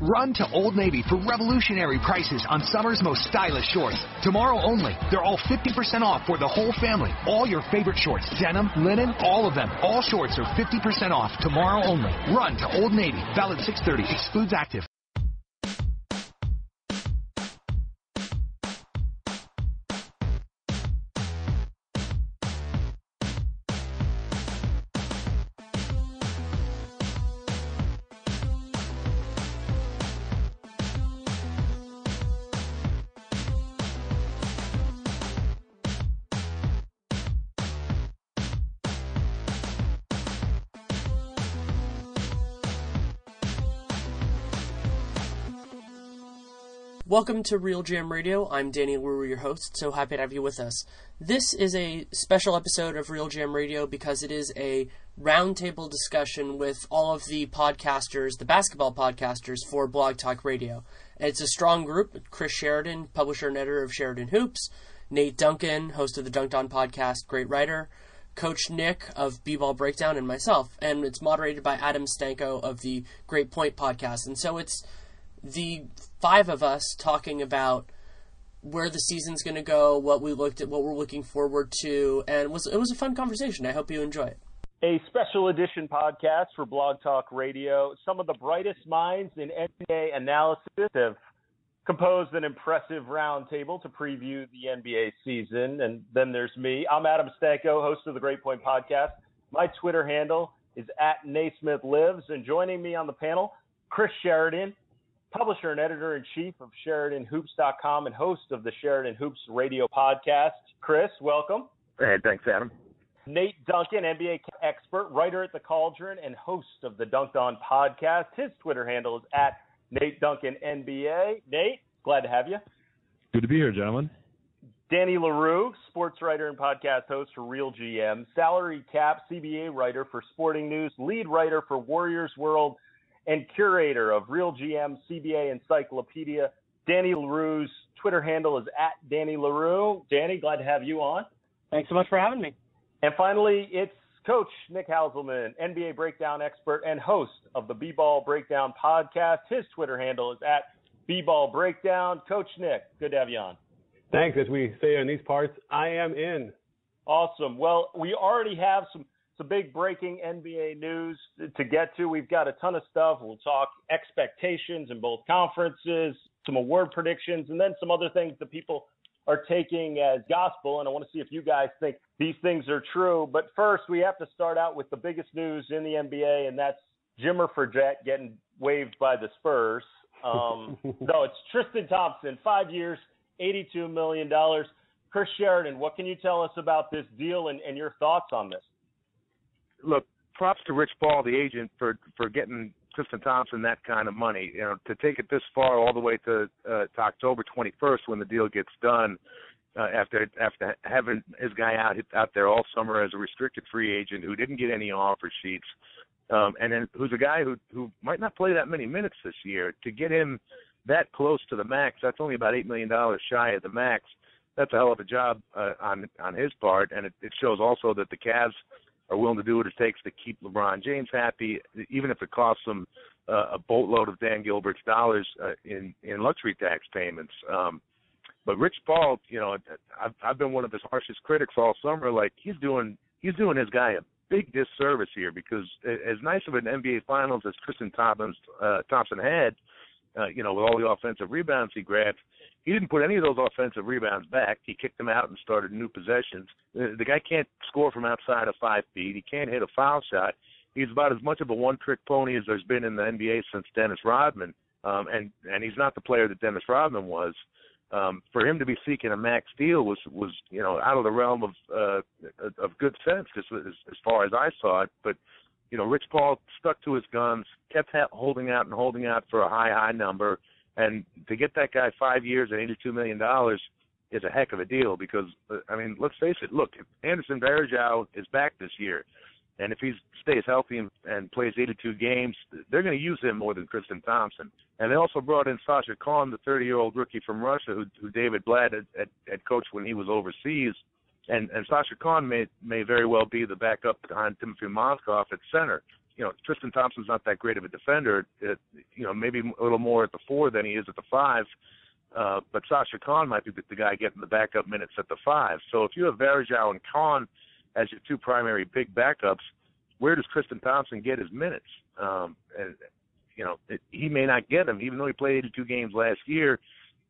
Run to Old Navy for revolutionary prices on summer's most stylish shorts. Tomorrow only. They're all 50% off for the whole family. All your favorite shorts, denim, linen, all of them. All shorts are 50% off tomorrow only. Run to Old Navy. Valid 630. Excludes active. Welcome to RealGM Radio. I'm Danny Leroux, your host. So happy to have you with us. This is a special episode of RealGM Radio because it is a roundtable discussion with all of the podcasters, the basketball podcasters for Blog Talk Radio. It's a strong group. Chris Sheridan, publisher and editor of Sheridan Hoops, Nate Duncan, host of the Dunc'd On podcast, great writer, Coach Nick of B-Ball Breakdown, and myself. And it's moderated by Adam Stanko of the Great Point podcast. And so it's the five of us talking about where the season's going to go, what we looked at, what we're looking forward to, and it was it was a fun conversation. I hope you enjoy it. A special edition podcast for Blog Talk Radio. Some of the brightest minds in NBA analysis have composed an impressive roundtable to preview the NBA season. And then there's me. I'm Adam Stanko, host of the Great Point Podcast. My Twitter handle is at Naismith Lives. And joining me on the panel, Chris Sheridan, publisher and editor in chief of SheridanHoops.com and host of the Sheridan Hoops radio podcast. Chris, welcome. Hey, thanks, Adam. Nate Duncan, NBA expert, writer at The Cauldron, and host of the Dunc'd On podcast. His Twitter handle is at Nate Duncan NBA. Nate, glad to have you. Good to be here, gentlemen. Danny Leroux, sports writer and podcast host for Real GM, salary cap CBA writer for Sporting News, lead writer for Warriors World, and curator of Real GM CBA Encyclopedia. Danny Leroux's Twitter handle is at Danny Leroux. Danny, glad to have you on. Thanks so much for having me. And finally, it's Coach Nick Hauselman, NBA breakdown expert and host of the B-Ball Breakdown podcast. His Twitter handle is at B-Ball Breakdown. Coach Nick, good to have you on. Thanks. As we say in these parts, I am in. Awesome. Well, we already have some some big breaking NBA news to get to. We've got a ton of stuff. We'll talk expectations in both conferences, some award predictions, and then some other things that people are taking as gospel. And I want to see if you guys think these things are true. But first, we have to start out with the biggest news in the NBA, and that's Jimmer Fredette getting waived by the Spurs. Um, no, it's Tristan Thompson, five years, $82 million. Chris Sheridan, what can you tell us about this deal and, and your thoughts on this? Look, props to Rich Paul, the agent, for for getting Tristan Thompson that kind of money. You know, to take it this far, all the way to uh, to October 21st when the deal gets done. Uh, after after having his guy out out there all summer as a restricted free agent who didn't get any offer sheets, um, and then who's a guy who who might not play that many minutes this year, to get him that close to the max, that's only about eight million dollars shy of the max. That's a hell of a job uh, on on his part, and it, it shows also that the Cavs are willing to do what it takes to keep LeBron James happy, even if it costs them uh, a boatload of Dan Gilbert's dollars uh, in in luxury tax payments. Um, but Rich Paul, you know, I've I've been one of his harshest critics all summer. Like he's doing he's doing his guy a big disservice here because as nice of an NBA Finals as Tristan Thompson uh, Thompson had, uh, you know, with all the offensive rebounds he grabbed, he didn't put any of those offensive rebounds back. He kicked them out and started new possessions. The, the guy can't score from outside of five feet. He can't hit a foul shot. He's about as much of a one-trick pony as there's been in the NBA since Dennis Rodman. Um, and and he's not the player that Dennis Rodman was. Um, for him to be seeking a max deal was was you know out of the realm of uh, of good sense as, as as far as I saw it. But you know, Rich Paul stuck to his guns, kept ha- holding out and holding out for a high high number And to get that guy five years and eighty-two million dollars is a heck of a deal because uh, I mean, let's face it. Look, if Anderson Varejao is back this year, and if he stays healthy and, and plays 82 games, they're going to use him more than Tristan Thompson. And they also brought in Sasha Kaun, the 30-year-old rookie from Russia, who, who David Blatt had, had, had coached when he was overseas. And, and Sasha Kaun may may very well be the backup behind Timothy Mozgov at center. You know, Tristan Thompson's not that great of a defender. It, you know, maybe a little more at the four than he is at the five. Uh, but Sasha Kaun might be the guy getting the backup minutes at the five. So if you have Varejao and Kaun as your two primary big backups, where does Tristan Thompson get his minutes? Um, and you know, it, he may not get them, even though he played 82 games last year.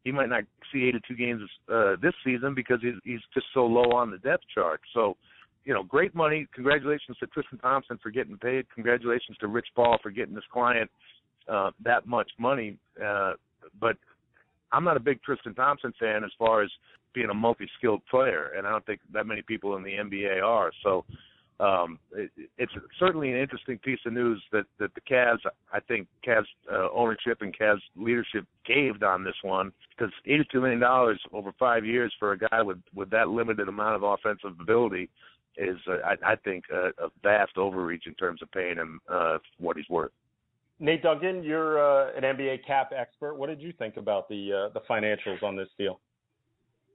He might not see 82 games this uh, this season because he's, he's just so low on the depth chart. So, you know, great money. Congratulations to Tristan Thompson for getting paid. Congratulations to Rich Paul for getting his client uh, that much money. Uh, but I'm not a big Tristan Thompson fan as far as being a multi-skilled player, and I don't think that many people in the NBA are. So um, it, it's certainly an interesting piece of news that that the Cavs, I think Cavs uh, ownership and Cavs leadership caved on this one because 82 million dollars over five years for a guy with with that limited amount of offensive ability is, uh, I, I think, a, a vast overreach in terms of paying him uh, what he's worth. Nate Duncan, you're uh, an NBA cap expert. What did you think about the uh, the financials on this deal?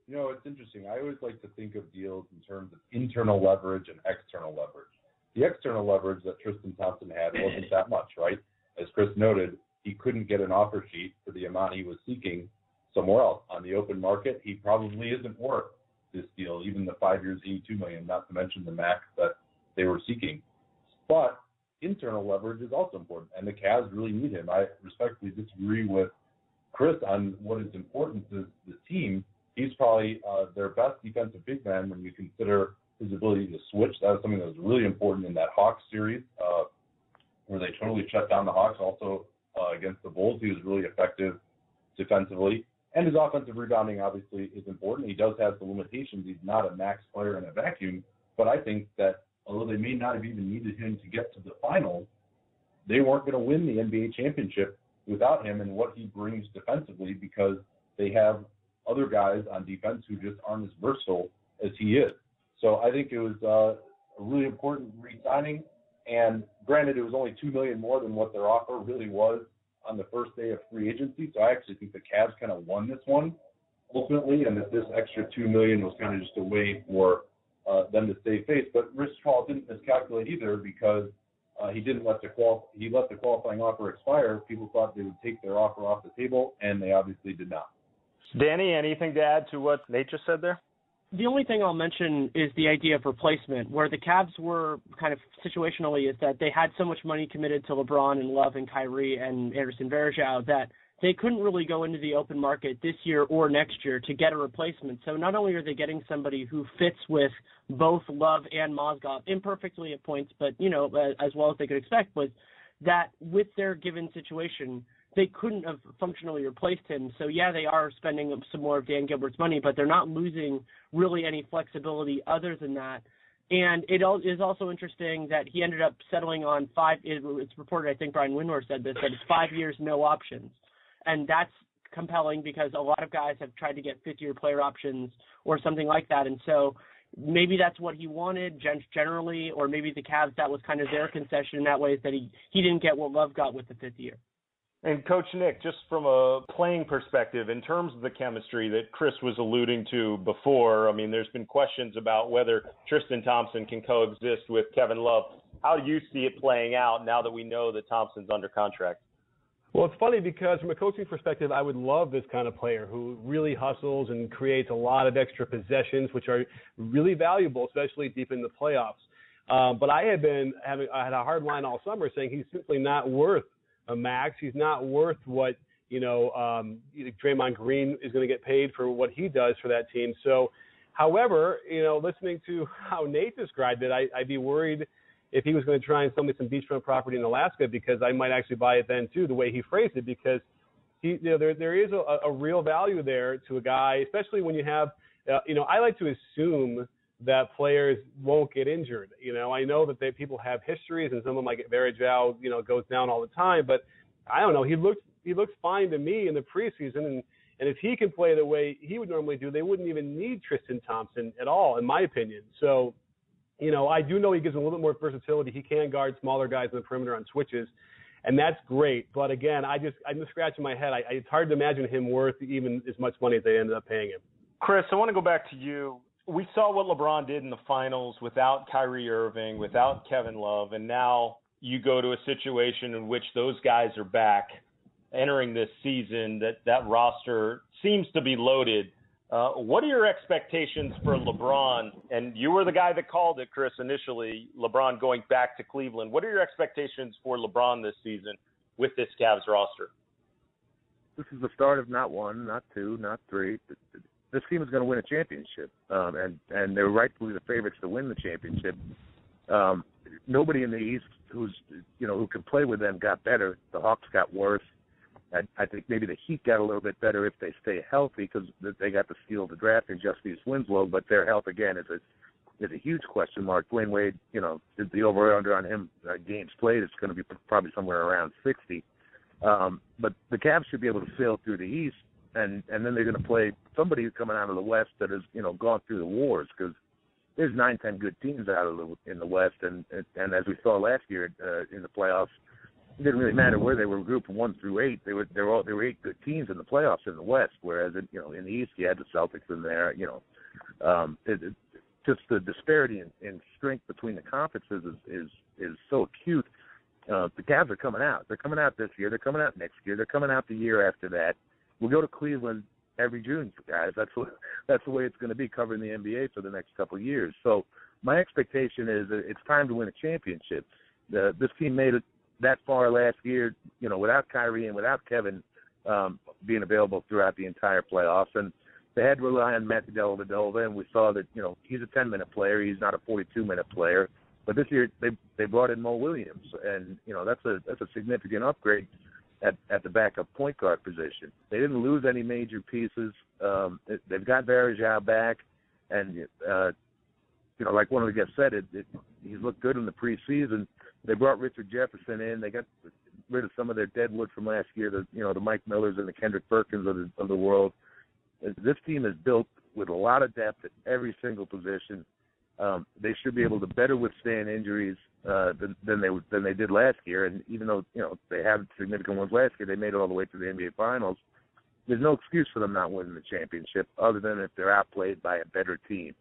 You know, it's interesting. I always like to think of deals in terms of internal leverage and external leverage. The external leverage that Tristan Thompson had wasn't that much, right? As Chris noted, he couldn't get an offer sheet for the amount he was seeking somewhere else. On the open market, he probably isn't worth this deal, even the five years, 82 million, not to mention the max that they were seeking. But internal leverage is also important, and the Cavs really need him. I respectfully disagree with Chris on what is important to the team. He's probably uh, their best defensive big man when you consider his ability to switch. That was something that was really important in that Hawks series, uh, where they totally shut down the Hawks. Also uh, against the Bulls, he was really effective defensively. And his offensive rebounding obviously is important. He does have some limitations. He's not a max player in a vacuum, but I think that although they may not have even needed him to get to the finals, they weren't going to win the NBA championship without him and what he brings defensively because they have other guys on defense who just aren't as versatile as he is. So I think it was uh, a really important re-signing. And granted, it was only two million more than what their offer really was on the first day of free agency. So I actually think the Cavs kind of won this one ultimately, and that this extra two million was kind of just a way for uh, them to save face. But Rich Paul didn't miscalculate either because uh, he didn't let the qual he let the qualifying offer expire. People thought they would take their offer off the table, and they obviously did not. Danny, anything to add to what Nate just said there? The only thing I'll mention is the idea of replacement, where the Cavs were kind of situationally is that they had so much money committed to LeBron and Love and Kyrie and Anderson Varejao that they couldn't really go into the open market this year or next year to get a replacement. So not only are they getting somebody who fits with both Love and Mozgov imperfectly at points, but you know as well as they could expect, was that with their given situation, they couldn't have functionally replaced him. So yeah, they are spending some more of Dan Gilbert's money, but they're not losing really any flexibility other than that. And it is also interesting that he ended up settling on five. It's reported, I think Brian Windhorst said this, that it's five years, no options and that's compelling because a lot of guys have tried to get fifth year player options or something like that, and so maybe that's what he wanted generally, or maybe the Cavs that was kind of their concession in that way is that he he didn't get what Love got with the fifth year. And Coach Nick, just from a playing perspective, in terms of the chemistry that Chris was alluding to before, I mean, there's been questions about whether Tristan Thompson can coexist with Kevin Love. How do you see it playing out now that we know that Thompson's under contract? Well, it's funny because from a coaching perspective, I would love this kind of player who really hustles and creates a lot of extra possessions, which are really valuable, especially deep in the playoffs. Um, but I had been having I had a hard line all summer saying he's simply not worth a max. He's not worth what you know um, Draymond Green is going to get paid for what he does for that team. So, however, you know, listening to how Nate described it, I, I'd be worried if he was going to try and sell me some beachfront property in Alaska because I might actually buy it then too, the way he phrased it, because he, you know, there there is a, a real value there to a guy, especially when you have, uh, you know, I like to assume that players won't get injured. You know, I know that they, people have histories, and someone like Varejao, you know, goes down all the time, but I don't know. He looks he looks fine to me in the preseason, and and if he can play the way he would normally do, they wouldn't even need Tristan Thompson at all, in my opinion. So, you know, I do know he gives a little bit more versatility. He can guard smaller guys in the perimeter on switches, and that's great. But again, I just I'm just scratching my head. I, it's hard to imagine him worth even as much money as they ended up paying him. Chris, I want to go back to you. We saw what LeBron did in the finals without Kyrie Irving, without Kevin Love, and now you go to a situation in which those guys are back entering this season that that roster seems to be loaded. Uh, what are your expectations for LeBron? And you were the guy that called it, Chris, initially. LeBron going back to Cleveland. What are your expectations for LeBron this season with this Cavs roster? This is the start of not one, not two, not three. This team is going to win a championship, um, and and they're rightfully the favorites to win the championship. Um, nobody in the East who's you know who can play with them got better. The Hawks got worse. I, I think maybe the Heat got a little bit better if they stay healthy because they got the steal of the draft in Justice Winslow, but their health again is a is a huge question mark. Dwyane Wade, you know, the over under on him uh, games played is going to be probably somewhere around 60. Um, but the Cavs should be able to sail through the East, and and then they're going to play somebody who's coming out of the West that has you know gone through the wars because there's nine ten good teams out of the in the West, and and as we saw last year uh, in the playoffs, it didn't really matter where they were grouped one through eight. They were they were all there were eight good teams in the playoffs in the West, whereas in, you know in the East you had the Celtics in there. You know, um, it, it, just the disparity in, in strength between the conferences is is is so acute. Uh, the Cavs are coming out. They're coming out this year. They're coming out next year. They're coming out the year after that. We'll go to Cleveland every June, guys. That's what that's the way it's going to be covering the NBA for the next couple of years. So my expectation is it's time to win a championship. The, this team made it that far last year, you know, without Kyrie and without Kevin um, being available throughout the entire playoffs. And they had to rely on Matthew Dellavedova, and we saw that, you know, he's a 10-minute player. He's not a 42-minute player. But this year they they brought in Mo Williams, and you know that's a that's a significant upgrade at at the backup point guard position. They didn't lose any major pieces. Um, they've got Varejao back, and uh, you know, like one of the guests said, it, it he's looked good in the preseason. They brought Richard Jefferson in. They got rid of some of their deadwood from last year. The you know the Mike Millers and the Kendrick Perkins of the of the world. This team is built with a lot of depth at every single position. Um, they should be able to better withstand injuries uh, than, than they than they did last year. And even though you know they had significant ones last year, they made it all the way to the NBA Finals. There's no excuse for them not winning the championship, other than if they're outplayed by a better team.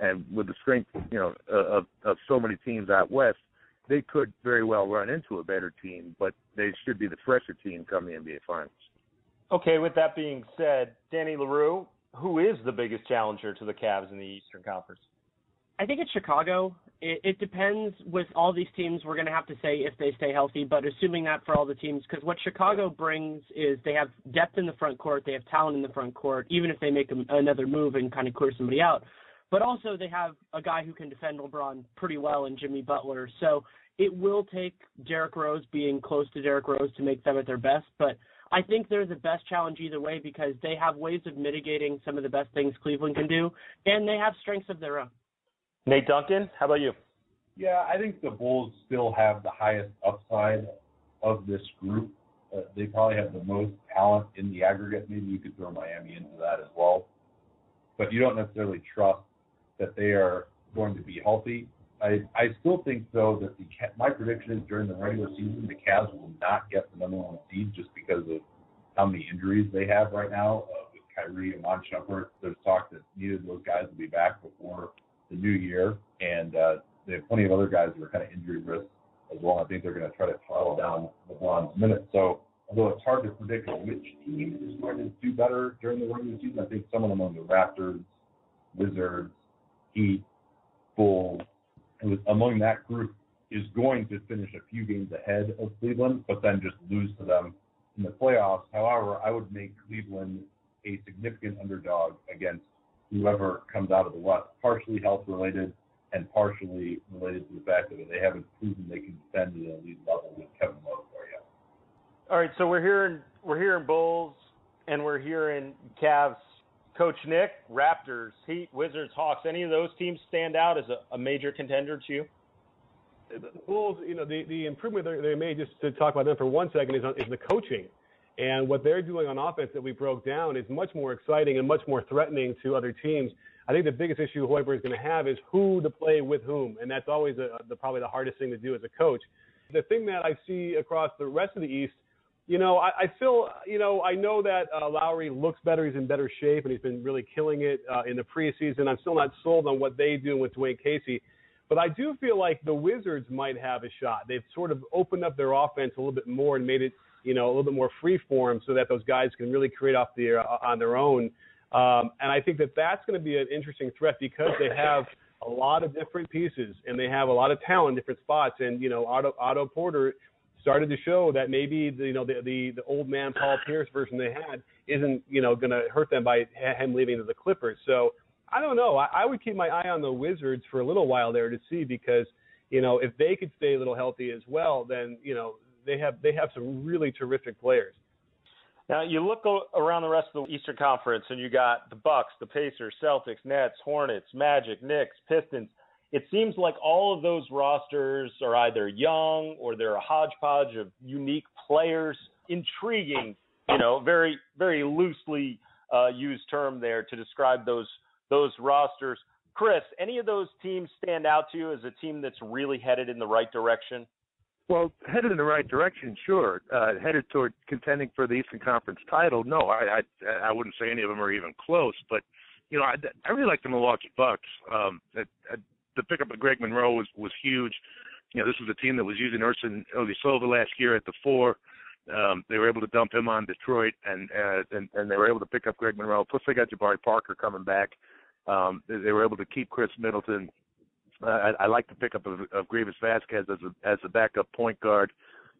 And with the strength, you know, of of so many teams out west, they could very well run into a better team, but they should be the fresher team come the NBA Finals. Okay, with that being said, Danny Leroux, who is the biggest challenger to the Cavs in the Eastern Conference? I think it's Chicago. It, it depends with all these teams. We're going to have to say if they stay healthy, but assuming that for all the teams, because what Chicago brings is they have depth in the front court, they have talent in the front court, even if they make a, another move and kind of clear somebody out. But also they have a guy who can defend LeBron pretty well in Jimmy Butler. So it will take Derrick Rose being close to Derrick Rose to make them at their best. But I think they're the best challenge either way because they have ways of mitigating some of the best things Cleveland can do, and they have strengths of their own. Nate Duncan, how about you? Yeah, I think the Bulls still have the highest upside of this group. Uh, they probably have the most talent in the aggregate. Maybe you could throw Miami into that as well. But you don't necessarily trust that they are going to be healthy. I I still think though that the my prediction is during the regular season the Cavs will not get the number one seed just because of how many injuries they have right now uh, with Kyrie and Mon Shumpert. There's talk that neither of those guys will be back before the new year, and uh, they have plenty of other guys that are kind of injury risk as well. I think they're going to try to throttle down LeBron's minutes. So although it's hard to predict which team is going to do better during the regular season, I think some of them on the Raptors, Wizards, Heat, Bulls, among that group is going to finish a few games ahead of Cleveland, but then just lose to them in the playoffs. However, I would make Cleveland a significant underdog against whoever comes out of the West, partially health related and partially related to the fact that they haven't proven they can defend at an elite level with Kevin Love there yet. All right, so we're hearing we're hearing Bulls and we're hearing Cavs. Coach Nick, Raptors, Heat, Wizards, Hawks. Any of those teams stand out as a, a major contender to you? The Bulls, you know, the, the improvement they made, just to talk about them for one second, is, is the coaching And what they're doing on offense that we broke down is much more exciting and much more threatening to other teams. I think the biggest issue Hoiberg is going to have is who to play with whom, and that's always a, the, probably the hardest thing to do as a coach. The thing that I see across the rest of the East, you know, I, I feel, you know, I know that uh, Lowry looks better, he's in better shape, and he's been really killing it uh, in the preseason. I'm still not sold on what they do with Dwane Casey. But I do feel like the Wizards might have a shot. They've sort of opened up their offense a little bit more and made it, you know, a little bit more free form so that those guys can really create off the uh, on their own. Um, and I think that that's going to be an interesting threat because they have a lot of different pieces and they have a lot of talent in different spots. And you know, Otto, Otto Porter started to show that maybe the, you know the, the the old man Paul Pierce version they had isn't you know going to hurt them by him leaving to the Clippers. So I don't know. I, I would keep my eye on the Wizards for a little while there to see because you know if they could stay a little healthy as well, then you know they have they have some really terrific players. Now you look around the rest of the Eastern Conference, and you got the Bucks, the Pacers, Celtics, Nets, Hornets, Magic, Knicks, Pistons. It seems like all of those rosters are either young or they're a hodgepodge of unique players. Intriguing, you know, very very loosely uh, used term there to describe those those rosters. Chris, any of those teams stand out to you as a team that's really headed in the right direction? Well, headed in the right direction, sure. Uh, headed toward contending for the Eastern Conference title, no, I, I I wouldn't say any of them are even close. But you know, I, I really like the Milwaukee Bucks. Um, uh, the pickup of Greg Monroe was was huge. You know, this was a team that was using Ersan Ilyasova last year at the four. Um, they were able to dump him on Detroit, and, uh, and and they were able to pick up Greg Monroe. Plus, they got Jabari Parker coming back. Um, they, they were able to keep Khris Middleton I, I like the pickup of, of Greivis Vasquez as a as a backup point guard.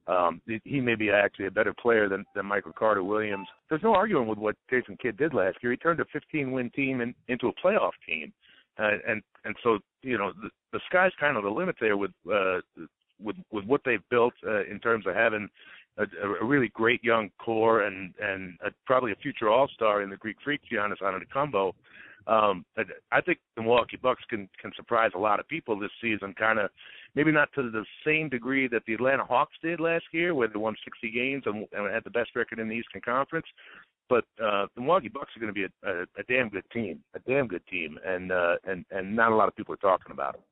Um, he may be actually a better player than, than Michael Carter Williams. There's no arguing with what Jason Kidd did last year. He turned a 15 win team in, into a playoff team, uh, and and so you know the, the sky's kind of the limit there with uh, with with what they've built uh, in terms of having a, a really great young core and and a, probably a future All Star in the Greek Freak Giannis Antetokounmpo. Um, I think the Milwaukee Bucks can can surprise a lot of people this season. Kind of, maybe not to the same degree that the Atlanta Hawks did last year, where they won 60 games and, and had the best record in the Eastern Conference. But uh, the Milwaukee Bucks are going to be a, a, a damn good team, a damn good team, and uh, and and not a lot of people are talking about them.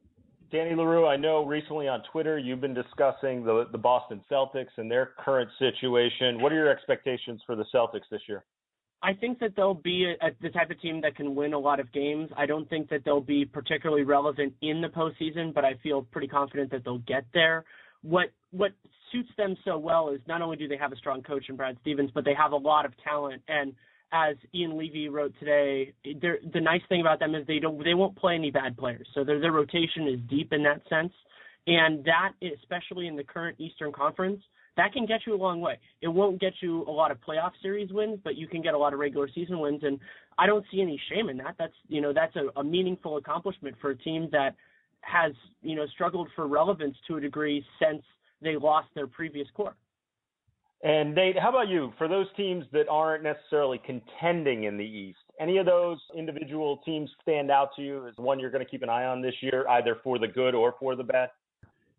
Danny Leroux, I know recently on Twitter you've been discussing the the Boston Celtics and their current situation. What are your expectations for the Celtics this year? I think that they'll be a, a, the type of team that can win a lot of games. I don't think that they'll be particularly relevant in the postseason, but I feel pretty confident that they'll get there. What what suits them so well is not only do they have a strong coach in Brad Stevens, but they have a lot of talent. And as Ian Levy wrote today, the nice thing about them is they don't they won't play any bad players, so their their rotation is deep in that sense. And that, especially in the current Eastern Conference, that can get you a long way. It won't get you a lot of playoff series wins, but you can get a lot of regular season wins, and I don't see any shame in that. That's you know that's a, a meaningful accomplishment for a team that has you know struggled for relevance to a degree since they lost their previous core. And Nate, how about you? For those teams that aren't necessarily contending in the East, any of those individual teams stand out to you as one you're going to keep an eye on this year, either for the good or for the bad?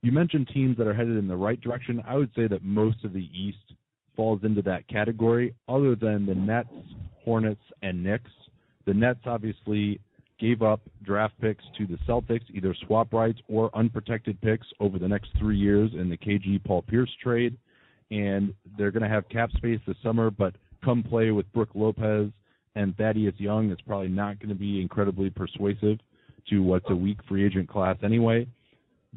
You mentioned teams that are headed in the right direction. I would say that most of the East falls into that category, other than the Nets, Hornets, and Knicks. The Nets obviously gave up draft picks to the Celtics, either swap rights or unprotected picks over the next three years in the KG Paul Pierce trade. And they're going to have cap space this summer, but come play with Brook Lopez and Thaddeus Young, it's probably not going to be incredibly persuasive to what's a weak free agent class anyway.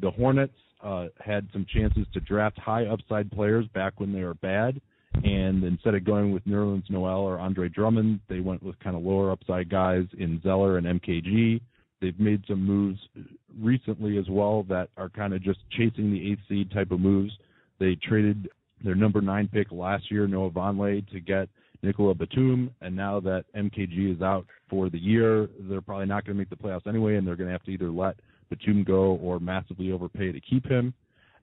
The Hornets uh, had some chances to draft high upside players back when they were bad. And instead of going with Nerlens Noel or Andre Drummond, they went with kind of lower upside guys in Zeller and MKG. They've made some moves recently as well that are kind of just chasing the eighth seed type of moves. They traded their number nine pick last year, Noah Vonleh, to get Nicolas Batum, and now that MKG is out for the year, they're probably not going to make the playoffs anyway, and they're going to have to either let Batum go or massively overpay to keep him.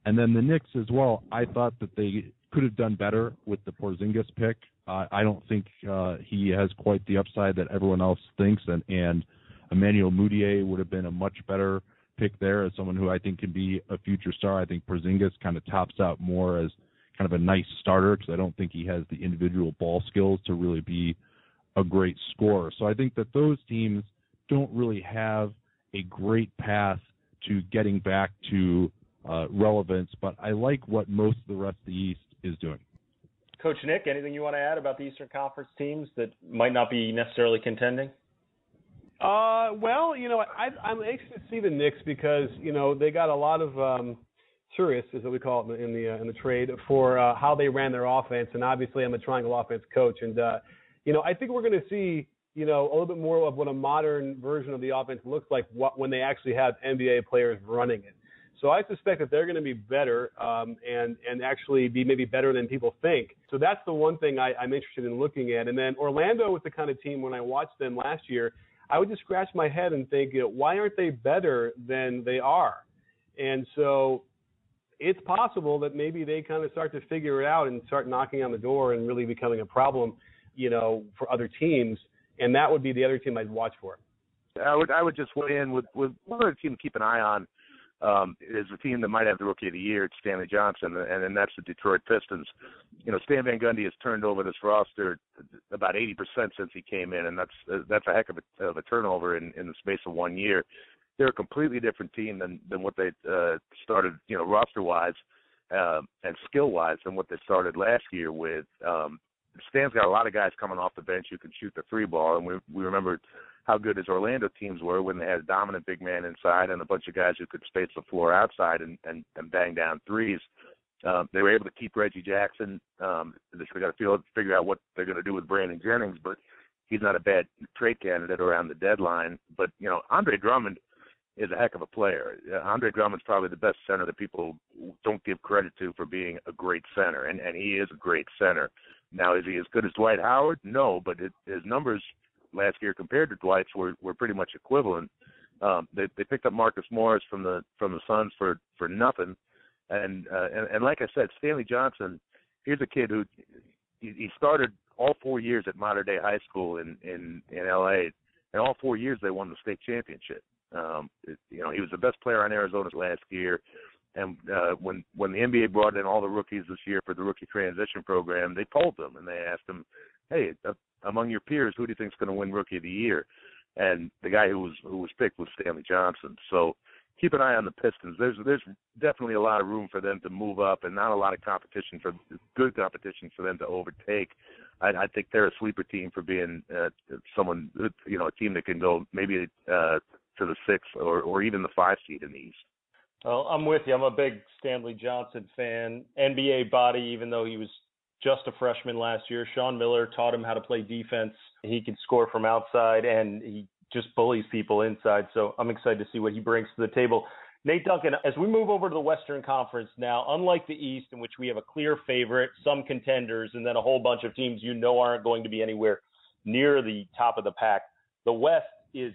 And then the Knicks as well. I thought that they could have done better with the Porzingis pick. Uh, I don't think uh, he has quite the upside that everyone else thinks, and and Emmanuel Mudiay would have been a much better pick there as someone who I think can be a future star. I think Porzingis kind of tops out more as kind of a nice starter because I don't think he has the individual ball skills to really be a great scorer. So I think that those teams don't really have a great path to getting back to uh, relevance, but I like what most of the rest of the East is doing. Coach Nick, anything you want to add about the Eastern Conference teams that might not be necessarily contending? Uh, well, you know, I, I'm anxious to see the Knicks because you know they got a lot of um, tourists, is what we call it in the uh, in the trade, for uh, how they ran their offense, and obviously I'm a triangle offense coach, and uh, you know I think we're going to see you know a little bit more of what a modern version of the offense looks like what, when they actually have NBA players running it. So I suspect that they're going to be better um, and and actually be maybe better than people think. So that's the one thing I, I'm interested in looking at. And then Orlando was the kind of team when I watched them last year I would just scratch my head and think, you know, why aren't they better than they are? And so it's possible that maybe they kind of start to figure it out and start knocking on the door and really becoming a problem, you know, for other teams. And that would be the other team I'd watch for. I would I would just weigh in with with one other team to keep an eye on um, is a team that might have the rookie of the year. It's Stanley Johnson, and, and that's the Detroit Pistons. You know, Stan Van Gundy has turned over this roster about 80% since he came in, and that's that's a heck of a, of a turnover in, in the space of one year. They're a completely different team than than what they uh, started, you know, roster wise uh, and skill wise than what they started last year with. Um, Stan's got a lot of guys coming off the bench who can shoot the three ball, and we we remember how good his Orlando teams were when they had a dominant big man inside and a bunch of guys who could space the floor outside and and, and bang down threes. Um, they were able to keep Reggie Jackson. Um, they got to figure out what they're going to do with Brandon Jennings, but he's not a bad trade candidate around the deadline. But you know, Andre Drummond is a heck of a player. Uh, Andre Drummond's probably the best center that people don't give credit to for being a great center, and and he is a great center. Now, is he as good as Dwight Howard? No, but it, his numbers last year compared to Dwight's were were pretty much equivalent. Um, they they picked up Marcus Morris from the from the Suns for for nothing, and uh, and, and like I said, Stanley Johnson, here's a kid who he, he started all four years at Mater Dei High School in in in L.A. and all four years they won the state championship. Um, it, you know, he was the best player on Arizona's last year. And uh, when when the NBA brought in all the rookies this year for the rookie transition program, they polled them and they asked them, "Hey, uh, among your peers, who do you think is going to win Rookie of the Year? And the guy who was who was picked was Stanley Johnson. So keep an eye on the Pistons. There's there's definitely a lot of room for them to move up, and not a lot of competition for good competition for them to overtake. I, I think they're a sleeper team for being uh, someone you know a team that can go maybe uh, to the sixth or or even the five seed in the East. Well, I'm with you. I'm a big Stanley Johnson fan. NBA body, even though he was just a freshman last year. Sean Miller taught him how to play defense. He can score from outside and he just bullies people inside. So I'm excited to see what he brings to the table. Nate Duncan, as we move over to the Western Conference now, unlike the East, in which we have a clear favorite, some contenders, and then a whole bunch of teams you know aren't going to be anywhere near the top of the pack, the West is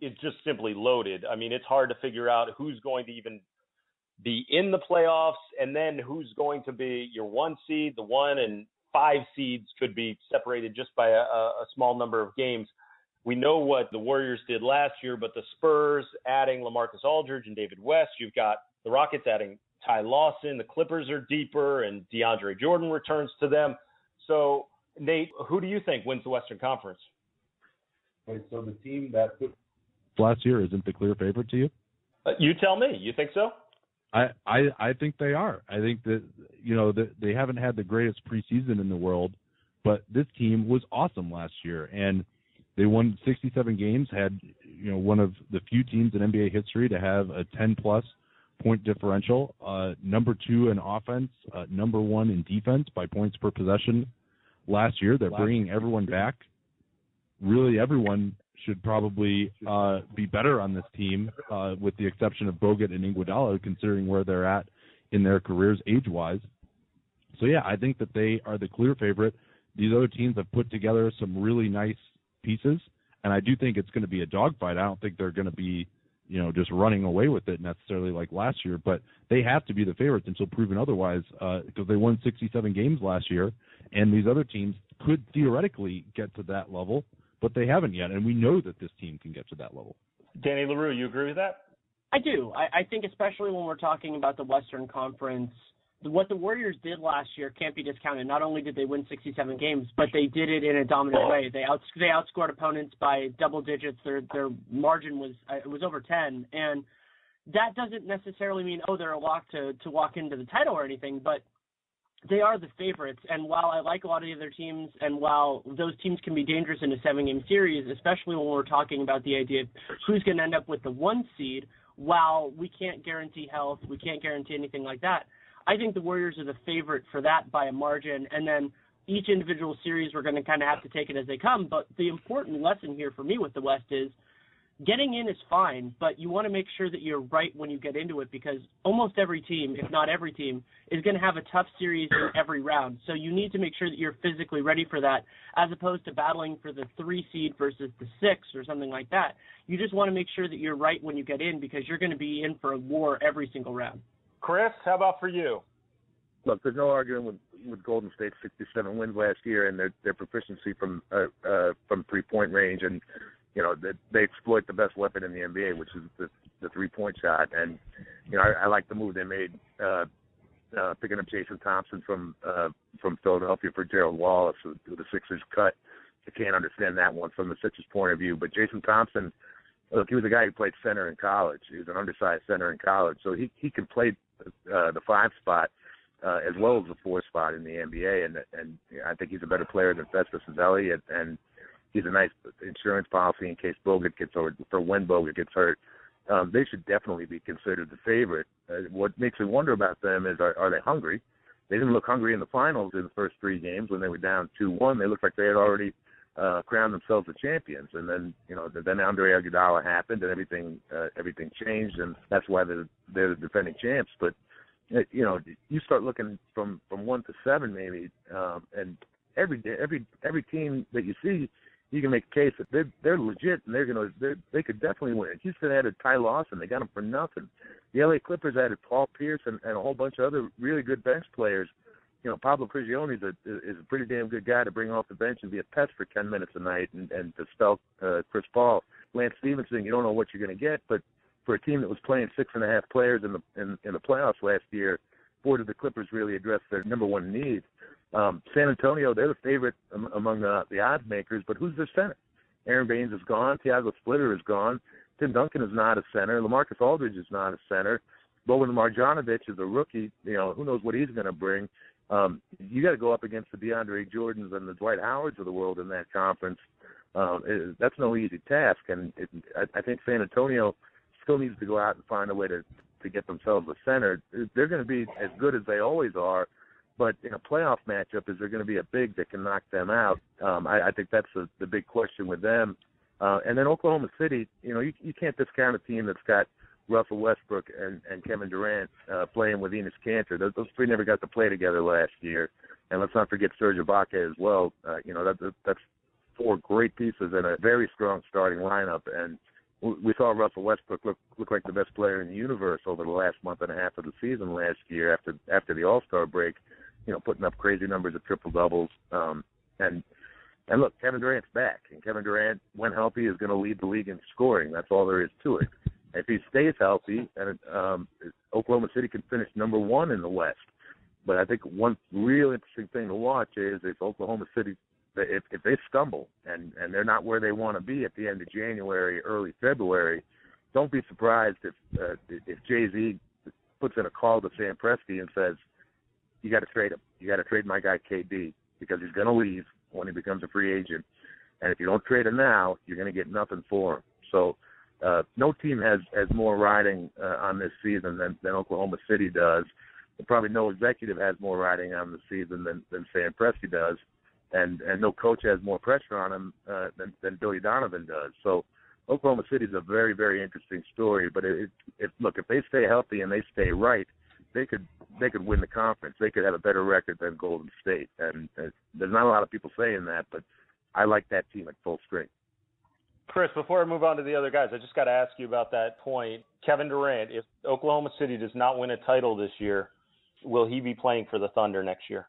is just simply loaded. I mean, it's hard to figure out who's going to even be in the playoffs, and then who's going to be your one seed, the one and five seeds could be separated just by a, a small number of games. We know what the Warriors did last year, but the Spurs adding LaMarcus Aldridge and David West, you've got the Rockets adding Ty Lawson, the Clippers are deeper, and DeAndre Jordan returns to them. So, Nate, who do you think wins the Western Conference? Wait, so the team that last year isn't the clear favorite to you? Uh, you tell me. You think so? I, I I think they are. I think that you know that they haven't had the greatest preseason in the world, but this team was awesome last year, and they won 67 games. Had you know one of the few teams in NBA history to have a 10 plus point differential. Uh, number two in offense, uh, number one in defense by points per possession. Last year, they're bringing everyone back. Really, everyone should probably uh, be better on this team, uh, with the exception of Bogut and Iguodala, considering where they're at in their careers age-wise. So yeah, I think that they are the clear favorite. These other teams have put together some really nice pieces, and I do think it's going to be a dogfight. I don't think they're going to be, you know, just running away with it necessarily like last year, but they have to be the favorites until proven otherwise uh, because they won 67 games last year, and these other teams could theoretically get to that level but they haven't yet, and we know that this team can get to that level. Danny Leroux, you agree with that? I do. I, I think especially when we're talking about the Western Conference, what the Warriors did last year can't be discounted. Not only did they win 67 games, but they did it in a dominant way. They out they outscored opponents by double digits. Their their margin was uh, it was over 10, and that doesn't necessarily mean oh they're a lock to to walk into the title or anything, but they are the favorites. And while I like a lot of the other teams, and while those teams can be dangerous in a seven game series, especially when we're talking about the idea of who's going to end up with the one seed, while we can't guarantee health, we can't guarantee anything like that. I think the Warriors are the favorite for that by a margin. And then each individual series, we're going to kind of have to take it as they come. But the important lesson here for me with the West is getting in is fine, but you want to make sure that you're right when you get into it because almost every team, if not every team, is going to have a tough series in every round. So you need to make sure that you're physically ready for that as opposed to battling for the three seed versus the six or something like that. You just want to make sure that you're right when you get in because you're going to be in for a war every single round. Chris, how about for you? Look, there's no arguing with with Golden State's 67 wins last year and their their proficiency from uh, uh, from three point range, and you know they, they exploit the best weapon in the NBA, which is the the three point shot. And you know I, I like the move they made, uh, uh, picking up Jason Thompson from uh, from Philadelphia for Gerald Wallace, who, the Sixers cut. I can't understand that one from the Sixers' point of view, but Jason Thompson. Look, he was a guy who played center in college. He was an undersized center in college, so he he can play uh, the five spot uh, as well as the four spot in the NBA, and and I think he's a better player than Festus Ezeli, and, and he's a nice insurance policy in case Bogut gets or for when Bogut gets hurt. Um, they should definitely be considered the favorite. Uh, what makes me wonder about them is are, are they hungry? They didn't look hungry in the finals in the first three games when they were down two one. They looked like they had already uh, crowned themselves the champions, and then you know then Andre Iguodala happened, and everything uh, everything changed, and that's why they're they're the defending champs. But you know, you start looking from from one to seven maybe, um, and every every every team that you see, you can make a case that they're they're legit and they're gonna they're, they could definitely win. Houston added Ty Lawson, they got him for nothing. The LA Clippers added Paul Pierce and, and a whole bunch of other really good bench players. You know, Pablo Prigioni is a is a pretty damn good guy to bring off the bench and be a pest for ten minutes a night and and to spell uh, Chris Paul. Lance Stephenson, you don't know what you're going to get, but for a team that was playing six and a half players in the in, in the playoffs last year, boy did the Clippers really address their number one need. Um, San Antonio, they're the favorite among the, the odds makers, but who's their center? Aron Baynes is gone. Tiago Splitter is gone. Tim Duncan is not a center. LaMarcus Aldridge is not a center. Boban Marjanovic is a rookie. You know, who knows what he's going to bring. Um, you got to go up against the DeAndre Jordans and the Dwight Howards of the world in that conference. Um, it, that's no easy task, and it, I, I think San Antonio – still needs to go out and find a way to to get themselves a center. They're going to be as good as they always are, but in a playoff matchup, is there going to be a big that can knock them out? Um, I, I think that's the, the big question with them. Uh, and then Oklahoma City, you know, you, you can't discount a team that's got Russell Westbrook and, and Kevin Durant uh, playing with Enes Kanter. Those, those three never got to play together last year. And let's not forget Serge Ibaka as well. Uh, you know, that, that's four great pieces in a very strong starting lineup. And we saw Russell Westbrook look look like the best player in the universe over the last month and a half of the season last year after after the All Star break, you know, putting up crazy numbers of triple doubles. Um, and and look, Kevin Durant's back, and Kevin Durant, when healthy, is going to lead the league in scoring. That's all there is to it. If he stays healthy, and um, Oklahoma City can finish number one in the West. But I think one real interesting thing to watch is if Oklahoma City if if they stumble and and they're not where they want to be at the end of January, early February, don't be surprised if uh, if Jay Z puts in a call to Sam Presti and says, "You got to trade him. You got to trade my guy KD because he's going to leave when he becomes a free agent, and if you don't trade him now, you're going to get nothing for him." So. Uh, no team has has more riding uh, on this season than, than Oklahoma City does. And probably no executive has more riding on the season than than Sam Presti does and and no coach has more pressure on him uh, than than Billy Donovan does. So Oklahoma City is a very very interesting story. But it, if look if they stay healthy and they stay right, they could they could win the conference. They could have a better record than Golden State. And uh, there's not a lot of people saying that, but I like that team at full strength. Chris, before I move on to the other guys, I just got to ask you about that point. Kevin Durant, if Oklahoma City does not win a title this year, will he be playing for the Thunder next year?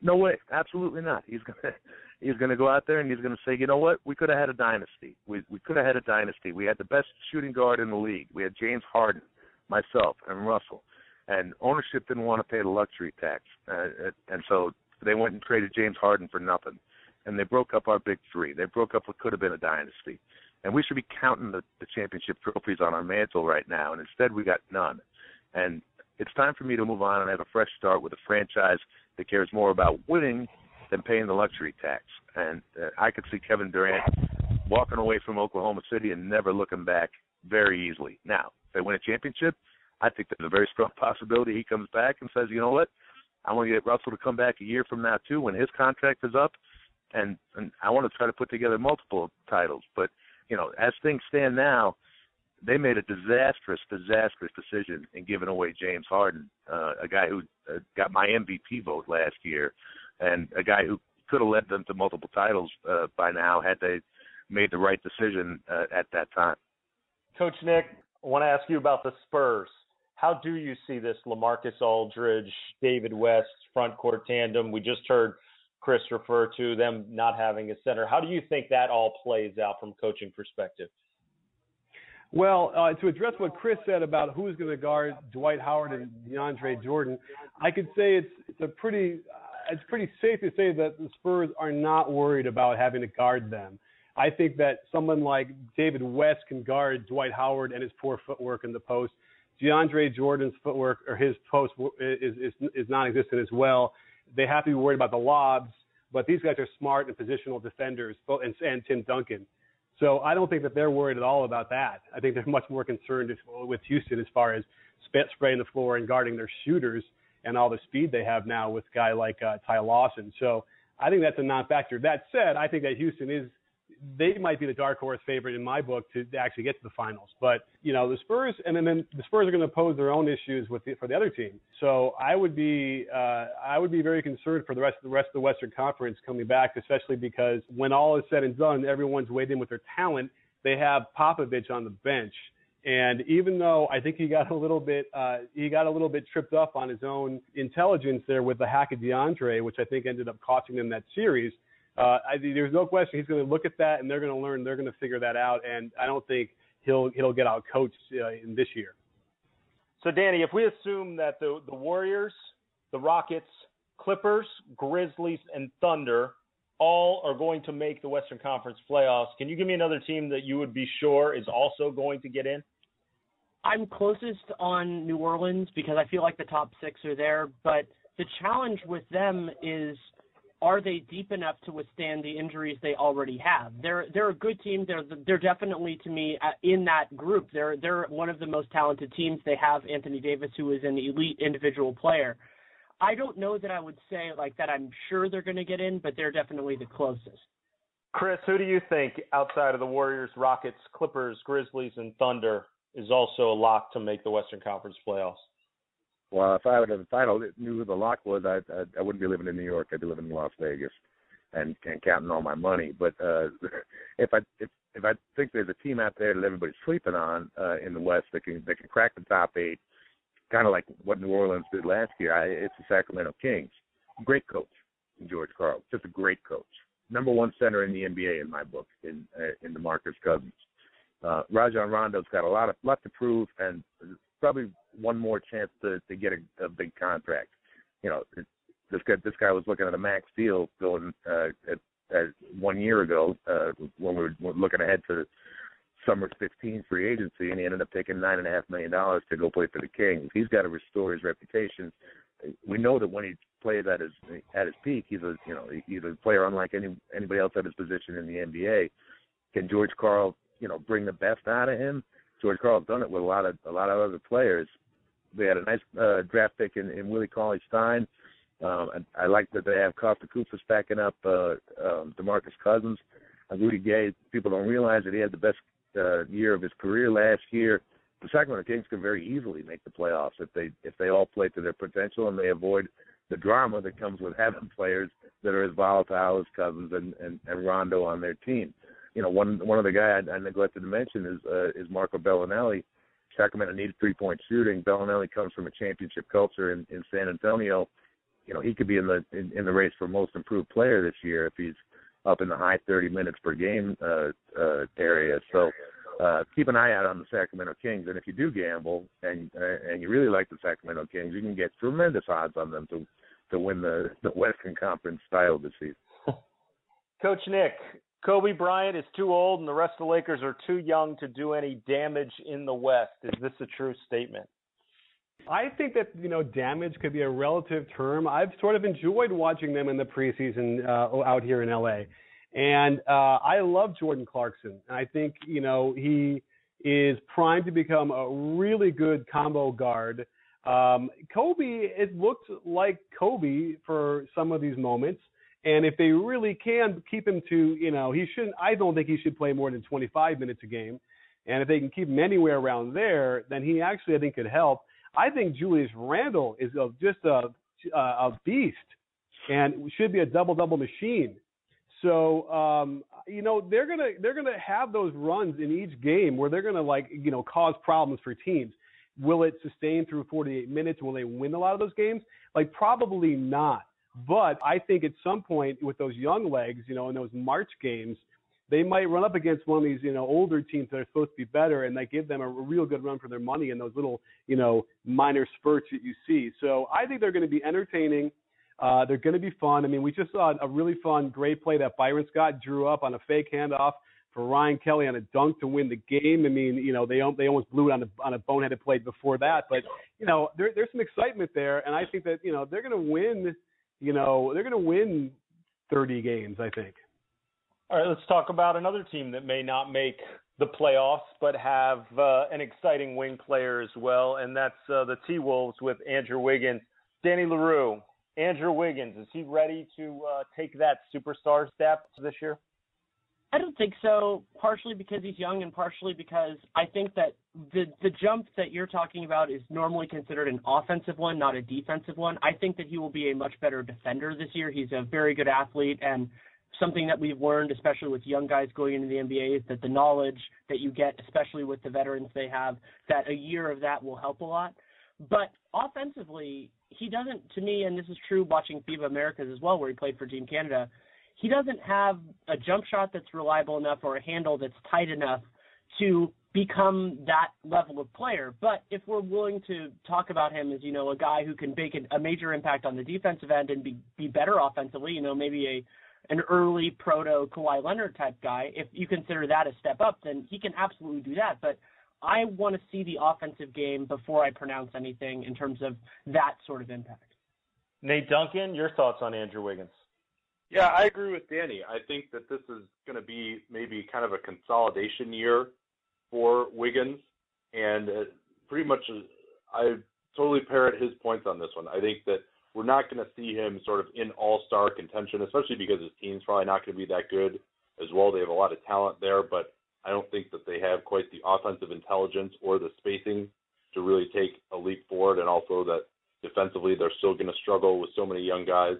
No way, absolutely not. He's gonna he's gonna go out there and he's gonna say, you know what, we could have had a dynasty. We we could have had a dynasty. We had the best shooting guard in the league. We had James Harden, myself, and Russell. And ownership didn't want to pay the luxury tax, uh, and so they went and traded James Harden for nothing, and they broke up our big three. They broke up what could have been a dynasty, and we should be counting the, the championship trophies on our mantle right now, and instead we got none. And it's time for me to move on and have a fresh start with a franchise that cares more about winning than paying the luxury tax. And uh, I could see Kevin Durant walking away from Oklahoma City and never looking back very easily. Now, if they win a championship, I think there's a very strong possibility he comes back and says, you know what, I want to get Russell to come back a year from now too when his contract is up, and and I want to try to put together multiple titles. But you know, as things stand now, they made a disastrous, disastrous decision in giving away James Harden, uh, a guy who uh, got my MVP vote last year, and a guy who could have led them to multiple titles uh, by now had they made the right decision uh, at that time. Coach Nick, I want to ask you about the Spurs. How do you see this LaMarcus Aldridge, David West front court tandem? We just heard Chris refer to them not having a center. How do you think that all plays out from coaching perspective? Well, uh, to address what Chris said about who's going to guard Dwight Howard and DeAndre Jordan, I could say it's it's a pretty uh, it's pretty safe to say that the Spurs are not worried about having to guard them. I think that someone like David West can guard Dwight Howard and his poor footwork in the post. DeAndre Jordan's footwork or his post is is, is non-existent as well. They have to be worried about the lobs, but these guys are smart and positional defenders, and, and Tim Duncan. So I don't think that they're worried at all about that. I think they're much more concerned with Houston as far as spraying the floor and guarding their shooters and all the speed they have now with a guy like uh, Ty Lawson. So I think that's a non-factor. That said, I think that Houston is they might be the dark horse favorite in my book to actually get to the finals. But you know, the Spurs, and then, then the Spurs are going to pose their own issues with the, for the other team. So I would be uh, I would be very concerned for the rest of the rest of the Western Conference coming back, especially because when all is said and done, everyone's weighed in with their talent. They have Popovich on the bench. And even though I think he got a little bit, uh, he got a little bit tripped up on his own intelligence there with the hack of DeAndre, which I think ended up costing them that series uh, I, there's no question he's going to look at that and they're going to learn. They're going to figure that out, and I don't think he'll he'll get out coached uh, in this year. So, Danny, if we assume that the the Warriors, the Rockets, Clippers, Grizzlies, and Thunder all are going to make the Western Conference playoffs, can you give me another team that you would be sure is also going to get in? I'm closest on New Orleans because I feel like the top six are there, but the challenge with them is are they deep enough to withstand the injuries they already have? They're they're a good team. They're they're definitely to me uh, in that group. They're they're one of the most talented teams. They have Anthony Davis, who is an elite individual player. I don't know that I would say like that. I'm sure they're going to get in, but they're definitely the closest. Chris, who do you think outside of the Warriors, Rockets, Clippers, Grizzlies, and Thunder is also a lock to make the Western Conference playoffs? Well, if I would have final knew who the lock was, I, I I wouldn't be living in New York. I'd be living in Las Vegas, and and counting all my money. But uh, if I if if I think there's a team out there that everybody's sleeping on uh, in the West that can that can crack the top eight, kind of like what New Orleans did last year, I, it's the Sacramento Kings. Great coach, George Karl, just a great coach. Number one center in the NBA in my book, in uh, in DeMarcus Cousins. Uh, Rajon Rondo's got a lot of lot to prove, and probably one more chance to to get a, a big contract. You know, this guy this guy was looking at a max deal going uh, at, at one year ago uh, when we were looking ahead to summer 15 free agency, and he ended up taking nine and a half million dollars to go play for the Kings. He's got to restore his reputation. We know that when he plays at his at his peak, he's a you know he's a player unlike any anybody else at his position in the NBA. Can George Karl you know bring the best out of him? George Karl's done it with a lot of a lot of other players. They had a nice uh, draft pick in, in Willie Cauley Stein. Um, I, I like that they have Kosta Koufos backing up uh, um, DeMarcus Cousins. Uh, Rudy Gay, people don't realize that he had the best uh, year of his career last year. The Sacramento Kings can very easily make the playoffs if they if they all play to their potential and they avoid the drama that comes with having players that are as volatile as Cousins and, and, and Rondo on their team you know, one one of the guys I, I neglected to mention is uh, is Marco Belinelli. Sacramento needed three point shooting. Belinelli comes from a championship culture in, in San Antonio. You know, he could be in the in, in the race for most improved player this year if he's up in the high 30 minutes per game uh, uh, area. So uh, keep an eye out on the Sacramento Kings. And if you do gamble and uh, and you really like the Sacramento Kings, you can get tremendous odds on them to to win the the Western Conference title this season. Coach Nick, Kobe Bryant is too old, and the rest of the Lakers are too young to do any damage in the West. Is this a true statement? I think that you know damage could be a relative term. I've sort of enjoyed watching them in the preseason uh, out here in LA, and uh, I love Jordan Clarkson. And I think you know he is primed to become a really good combo guard. Um, Kobe, it looked like Kobe for some of these moments. And if they really can keep him to, you know, he shouldn't. I don't think he should play more than 25 minutes a game. And if they can keep him anywhere around there, then he actually, I think, could help. I think Julius Randle is a, just a a beast and should be a double double machine. So um, you know they're gonna they're gonna have those runs in each game where they're gonna like you know cause problems for teams. Will it sustain through 48 minutes? Will they win a lot of those games? Like probably not. But I think at some point with those young legs, you know, in those March games, they might run up against one of these, you know, older teams that are supposed to be better, and they give them a real good run for their money in those little, you know, minor spurts that you see. So I think they're going to be entertaining. Uh, they're going to be fun. I mean, we just saw a really fun, great play that Byron Scott drew up on a fake handoff for Ryan Kelly on a dunk to win the game. I mean, you know, they they almost blew it on a on a boneheaded play before that, but you know, there, there's some excitement there, and I think that you know they're going to win. You know, they're going to win 30 games. I think. All right, let's talk about another team that may not make the playoffs, but have uh, an exciting wing player as well, and that's uh, the T Wolves with Andrew Wiggins. Danny Leroux, Andrew Wiggins, is he ready to uh, take that superstar step this year? I don't think so. Partially because he's young, and partially because I think that the the jump that you're talking about is normally considered an offensive one, not a defensive one. I think that he will be a much better defender this year. He's a very good athlete, and something that we've learned, especially with young guys going into the NBA, is that the knowledge that you get, especially with the veterans they have, that a year of that will help a lot. But offensively, he doesn't, to me, and this is true watching FIBA Americas as well, where he played for Team Canada, he doesn't have a jump shot that's reliable enough or a handle that's tight enough to become that level of player. But if we're willing to talk about him as, you know, a guy who can make a major impact on the defensive end and be, be better offensively, you know, maybe a an early proto Kawhi Leonard type guy, if you consider that a step up, then he can absolutely do that. But I want to see the offensive game before I pronounce anything in terms of that sort of impact. Nate Duncan, your thoughts on Andrew Wiggins? Yeah, I agree with Danny. I think that this is going to be maybe kind of a consolidation year for Wiggins, and uh, pretty much uh, I totally parrot his points on this one. I think that we're not going to see him sort of in all-star contention, especially because his team's probably not going to be that good as well. They have a lot of talent there, but I don't think that they have quite the offensive intelligence or the spacing to really take a leap forward, and also that defensively they're still going to struggle with so many young guys.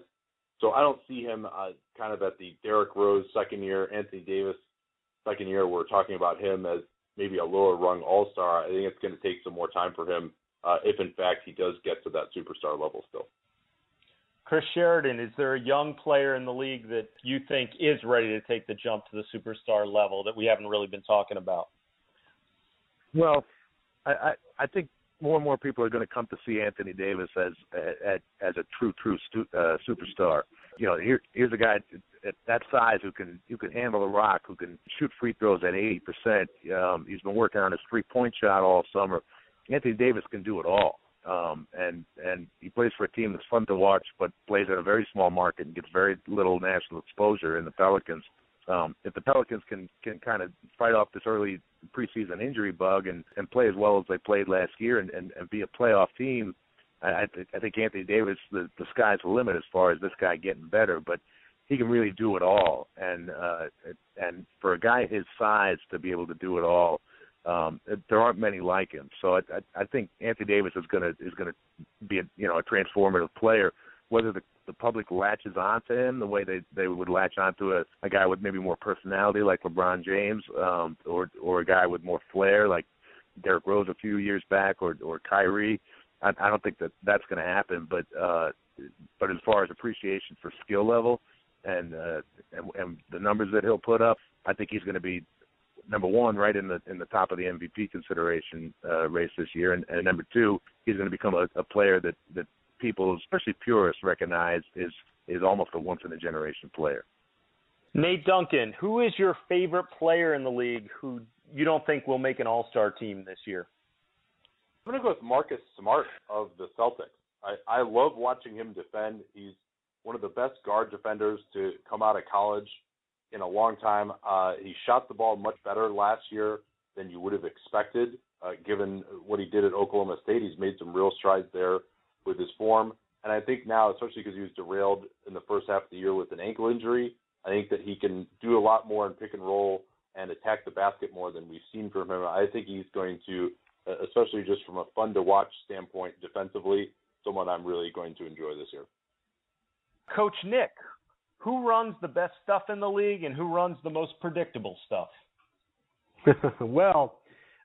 So I don't see him uh, kind of at the Derrick Rose second year, Anthony Davis second year. We're talking about him as maybe a lower rung All Star. I think it's going to take some more time for him uh, if in fact he does get to that superstar level still. Chris Sheridan, is there a young player in the league that you think is ready to take the jump to the superstar level that we haven't really been talking about? Well, I, I, I think more and more people are going to come to see Anthony Davis as as, as a true true stu, uh, superstar. You know, here here's a guy at that size who can who can handle the rock, who can shoot free throws at 80%. Um, he's been working on his three point shot all summer. Anthony Davis can do it all um, and and he plays for a team that's fun to watch, but plays at a very small market and gets very little national exposure in the Pelicans. Um, if the Pelicans can can kind of fight off this early preseason injury bug and and play as well as they played last year and and, and be a playoff team, I, I, th- I think Anthony Davis the the sky's the limit as far as this guy getting better, but he can really do it all. And uh, and for a guy his size to be able to do it all um, there aren't many like him. So I, I, I think Anthony Davis is going to is going to be a you know a transformative player. Whether the the public latches onto him the way they they would latch onto a, a guy with maybe more personality like LeBron James, um, or or a guy with more flair like Derrick Rose a few years back, or or Kyrie. I, I don't think that that's going to happen. But uh, but as far as appreciation for skill level and, uh, and and the numbers that he'll put up, I think he's going to be number one, right in the in the top of the MVP consideration uh, race this year, and, and number two, he's going to become a, a player that that people, especially purists, recognize is is almost a once in a generation player. Nate Duncan, who is your favorite player in the league who you don't think will make an All Star team this year? I'm going to go with Marcus Smart of the Celtics. I, I love watching him defend. He's one of the best guard defenders to come out of college in a long time. Uh, he shot the ball much better last year than you would have expected, uh, given what he did at Oklahoma State. He's made some real strides there with his form. And I think now, especially because he was derailed in the first half of the year with an ankle injury, I think that he can do a lot more in pick and roll and attack the basket more than we've seen from him. I think he's going to, uh, especially just from a fun to watch standpoint defensively, someone I'm really going to enjoy this year. Coach Nick, who runs the best stuff in the league and who runs the most predictable stuff? well,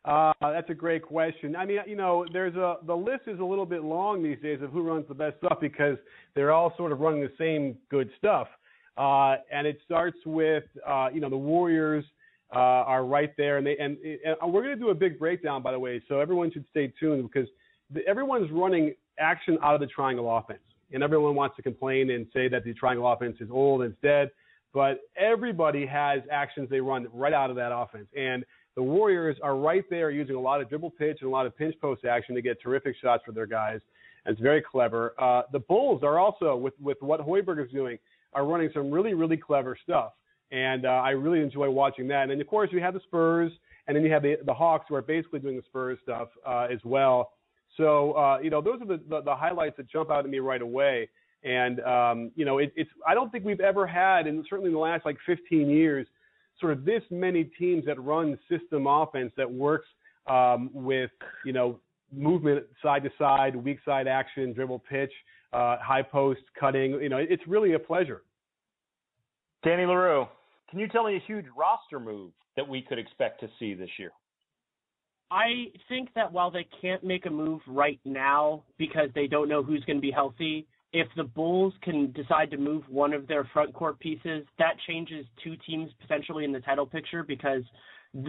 uh, that's a great question. I mean, you know, there's a the list is a little bit long these days of who runs the best stuff because they're all sort of running the same good stuff. Uh, and it starts with, uh, you know, the Warriors uh, are right there, and they and, and we're going to do a big breakdown, by the way. So everyone should stay tuned because the, everyone's running action out of the triangle offense and everyone wants to complain and say that the triangle offense is old and it's dead. But everybody has actions they run right out of that offense. And the Warriors are right there using a lot of dribble pitch and a lot of pinch post action to get terrific shots for their guys. And it's very clever. Uh, the Bulls are also, with, with what Hoiberg is doing, are running some really, really clever stuff. And uh, I really enjoy watching that. And then, of course, you have the Spurs, and then you have the, the Hawks, who are basically doing the Spurs stuff uh, as well. So uh, you know, those are the, the, the highlights that jump out at me right away. And um, you know, it, it's I don't think we've ever had, and certainly in the last like 15 years, sort of this many teams that run system offense that works um, with you know movement side to side, weak side action, dribble pitch, uh, high post cutting. You know, it's really a pleasure. Danny Leroux, can you tell me a huge roster move that we could expect to see this year? I think that while they can't make a move right now because they don't know who's going to be healthy, if the Bulls can decide to move one of their front court pieces, that changes two teams potentially in the title picture because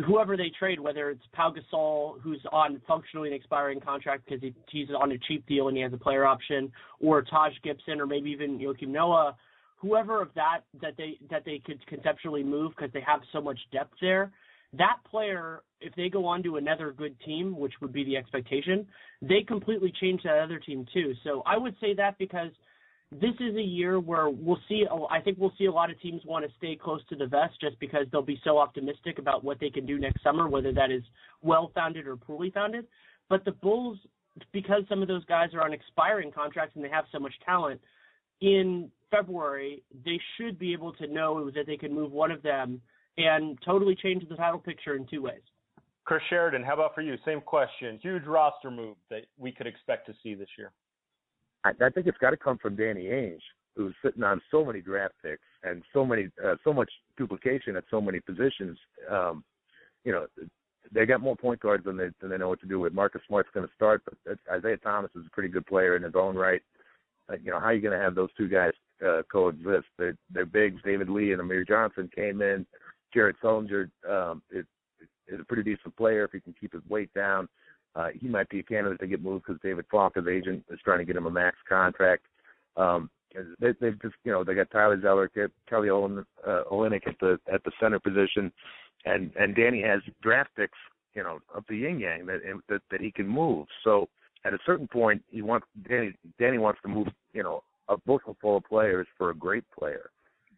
whoever they trade, whether it's Pau Gasol, who's on functionally an expiring contract because he, he's on a cheap deal and he has a player option, or Taj Gibson, or maybe even Joakim Noah, whoever of that that they that they could conceptually move because they have so much depth there that player, if they go on to another good team, which would be the expectation, they completely change that other team too. So I would say that because this is a year where we'll see. I think we'll see a lot of teams want to stay close to the vest just because they'll be so optimistic about what they can do next summer, whether that is well founded or poorly founded. But the Bulls, because some of those guys are on expiring contracts and they have so much talent, in February they should be able to know that they can move one of them and totally change the title picture in two ways. Chris Sheridan, how about for you? Same question. Huge roster move that we could expect to see this year. I, I think it's got to come from Danny Ainge, who's sitting on so many draft picks and so many, uh, so much duplication at so many positions. Um, you know, they got more point guards than they than they know what to do with. Marcus Smart's going to start, but Isaiah Thomas is a pretty good player in his own right. Uh, you know, how are you going to have those two guys uh, coexist? They're, they're bigs. David Lee and Amir Johnson came in Jared Sullinger um, is, is a pretty decent player if he can keep his weight down. Uh, he might be a candidate to get moved because David Falk, agent, is trying to get him a max contract. Um, they, they've just, you know, they got Tyler Zeller, Kelly Olin, uh, Olynyk at the at the center position, and and Danny has draft picks, you know, of the yin yang that that that he can move. So at a certain point, he wants Danny Danny wants to move, you know, a bushel full of players for a great player.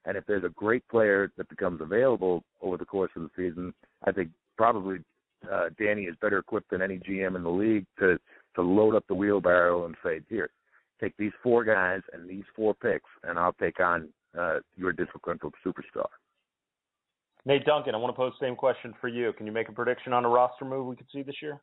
And if there's a great player that becomes available over the course of the season, I think probably uh, Danny is better equipped than any GM in the league to to load up the wheelbarrow and say, here, take these four guys and these four picks, and I'll take on uh, your disgruntled superstar. Nate Duncan, I want to pose the same question for you. Can you make a prediction on a roster move we could see this year?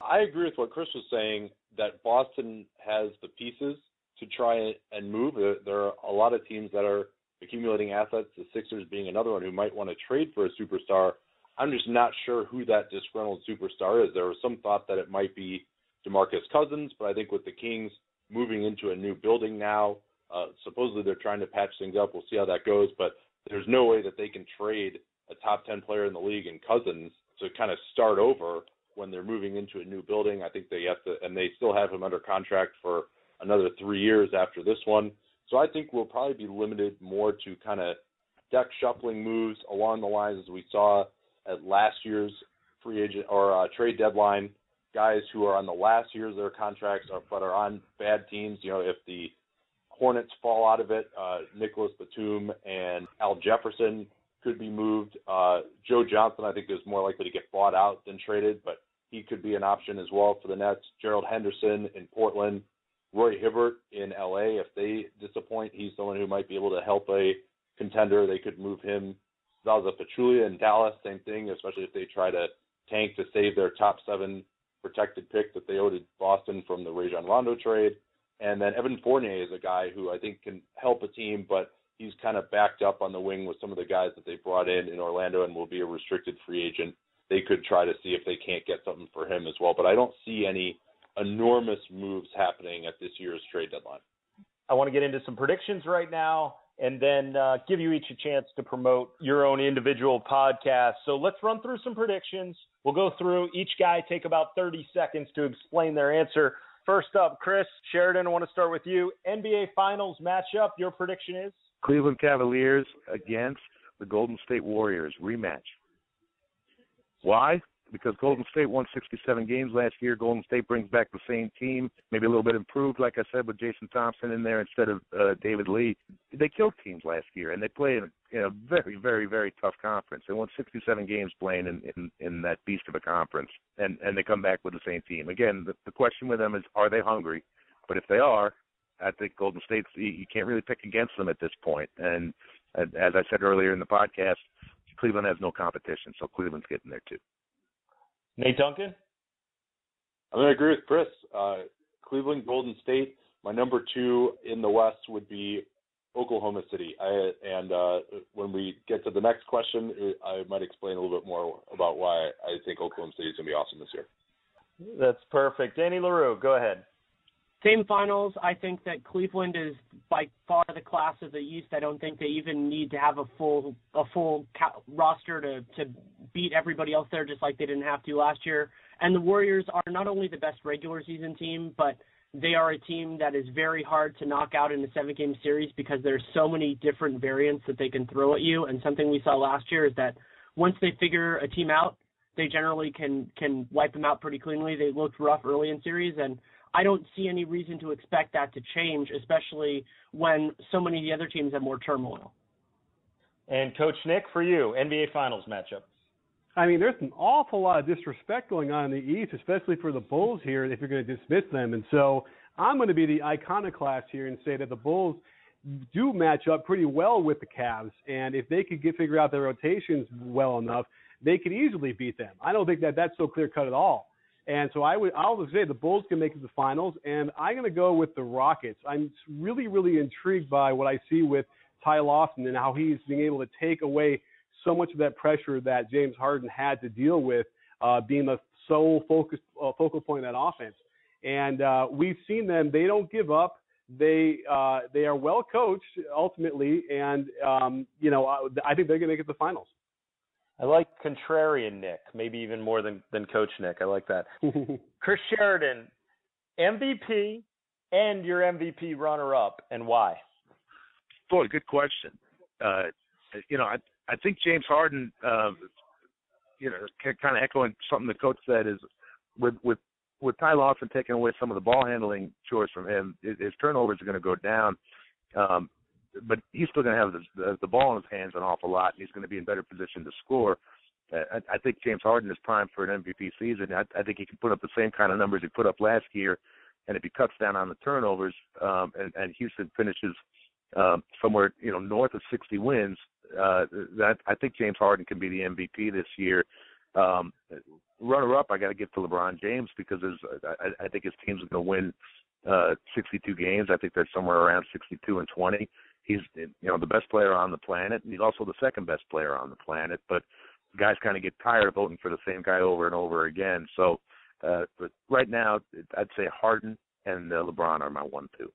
I agree with what Chris was saying that Boston has the pieces to try and move. There are a lot of teams that are accumulating assets, the Sixers being another one who might want to trade for a superstar. I'm just not sure who that disgruntled superstar is. There was some thought that it might be DeMarcus Cousins, but I think with the Kings moving into a new building now, uh, supposedly they're trying to patch things up. We'll see how that goes, but there's no way that they can trade a top 10 player in the league in Cousins to kind of start over when they're moving into a new building. I think they have to, and they still have him under contract for another three years after this one. So I think we'll probably be limited more to kind of deck shuffling moves along the lines as we saw at last year's free agent or uh, trade deadline. Guys who are on the last years of their contracts are, but are on bad teams. You know, if the Hornets fall out of it, uh, Nicolas Batum and Al Jefferson could be moved. Uh, Joe Johnson, I think, is more likely to get bought out than traded, but he could be an option as well for the Nets. Gerald Henderson in Portland, Roy Hibbert in LA. If they disappoint, he's someone who might be able to help a contender. They could move him. Zaza Pachulia in Dallas, same thing, especially if they try to tank to save their top seven protected pick that they owed to Boston from the Rajon Rondo trade. And then Evan Fournier is a guy who I think can help a team, but he's kind of backed up on the wing with some of the guys that they brought in in Orlando and will be a restricted free agent. They could try to see if they can't get something for him as well, but I don't see any enormous moves happening at this year's trade deadline. I want to get into some predictions right now and then uh, give you each a chance to promote your own individual podcast. So let's run through some predictions. We'll go through each guy, take about 30 seconds to explain their answer. First up, Chris Sheridan, I want to start with you. NBA Finals matchup, your prediction is? Cleveland Cavaliers against the Golden State Warriors rematch. Why? Because Golden State won 67 games last year. Golden State brings back the same team, maybe a little bit improved, like I said, with Jason Thompson in there instead of uh, David Lee. They killed teams last year, and they play in a, very, very, very tough conference. They won 67 games playing in, in in that beast of a conference, and and they come back with the same team. Again, the, the question with them is, are they hungry? But if they are, I think Golden State's you can't really pick against them at this point. And as I said earlier in the podcast, Cleveland has no competition, so Cleveland's getting there too. Nate Duncan? I'm going to agree with Chris. Uh, Cleveland, Golden State. My number two in the West would be Oklahoma City. I, and uh, when we get to the next question, I might explain a little bit more about why I think Oklahoma City is going to be awesome this year. That's perfect. Danny Leroux, go ahead. Same finals. I think that Cleveland is by far the class of the East. I don't think they even need to have a full a full ca- roster to to beat everybody else there, just like they didn't have to last year. And the Warriors are not only the best regular season team, but they are a team that is very hard to knock out in a seven game series because there's so many different variants that they can throw at you. And something we saw last year is that once they figure a team out, they generally can can wipe them out pretty cleanly. They looked rough early in series and I don't see any reason to expect that to change, especially when so many of the other teams have more turmoil. And Coach Nick, for you, NBA Finals matchup. I mean, there's an awful lot of disrespect going on in the East, especially for the Bulls here, if you're going to dismiss them. And so I'm going to be the iconoclast here and say that the Bulls do match up pretty well with the Cavs. And if they could get figure out their rotations well enough, they could easily beat them. I don't think that that's so clear cut at all. And so I would I'll say the Bulls can make it to the finals, and I'm going to go with the Rockets. I'm really really intrigued by what I see with Ty Lawson and how he's being able to take away so much of that pressure that James Harden had to deal with, uh, being the sole focus uh, focal point of that offense. And uh, we've seen them; they don't give up. They uh, they are well coached ultimately, and um, you know I think they're going to get to the finals. I like contrarian Nick, maybe even more than than Coach Nick. I like that. Chris Sheridan, MVP and your MVP runner up, and why? Boy, good question. Uh, you know, I I think James Harden, uh, you know, kind of echoing something the coach said is with with with Ty Lawson taking away some of the ball handling chores from him, his turnovers are going to go down. Um, but he's still going to have the, the, the ball in his hands an awful lot, and he's going to be in better position to score. Uh, I, I think James Harden is primed for an MVP season. I, I think he can put up the same kind of numbers he put up last year, and if he cuts down on the turnovers, um, and, and Houston finishes um, somewhere you know north of 60 wins, uh, that I think James Harden can be the MVP this year. Um, runner up, I got to give to LeBron James because his, I, I think his team's going to win uh, 62 games. I think they're somewhere around 62 and 20 he's you know the best player on the planet, and he's also the second best player on the planet. But guys kind of get tired of voting for the same guy over and over again. So, uh, but right now, I'd say Harden and uh, LeBron are my one-two.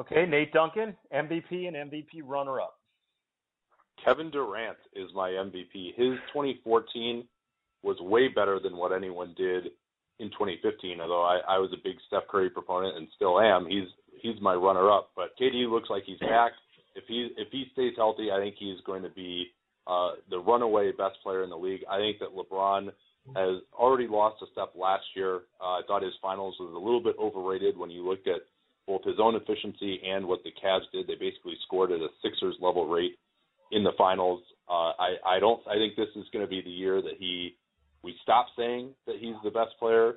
Okay, Nate Duncan, MVP and MVP runner-up. Kevin Durant is my MVP. His 2014 was way better than what anyone did in 2015. Although I, I was a big Steph Curry proponent and still am, he's he's my runner-up. But KD looks like he's back. If he if he stays healthy, I think he's going to be uh, the runaway best player in the league. I think that LeBron has already lost a step last year. Uh, I thought his finals was a little bit overrated when you looked at both his own efficiency and what the Cavs did. They basically scored at a Sixers level rate in the finals. Uh, I I don't I think this is going to be the year that he we stop saying that he's the best player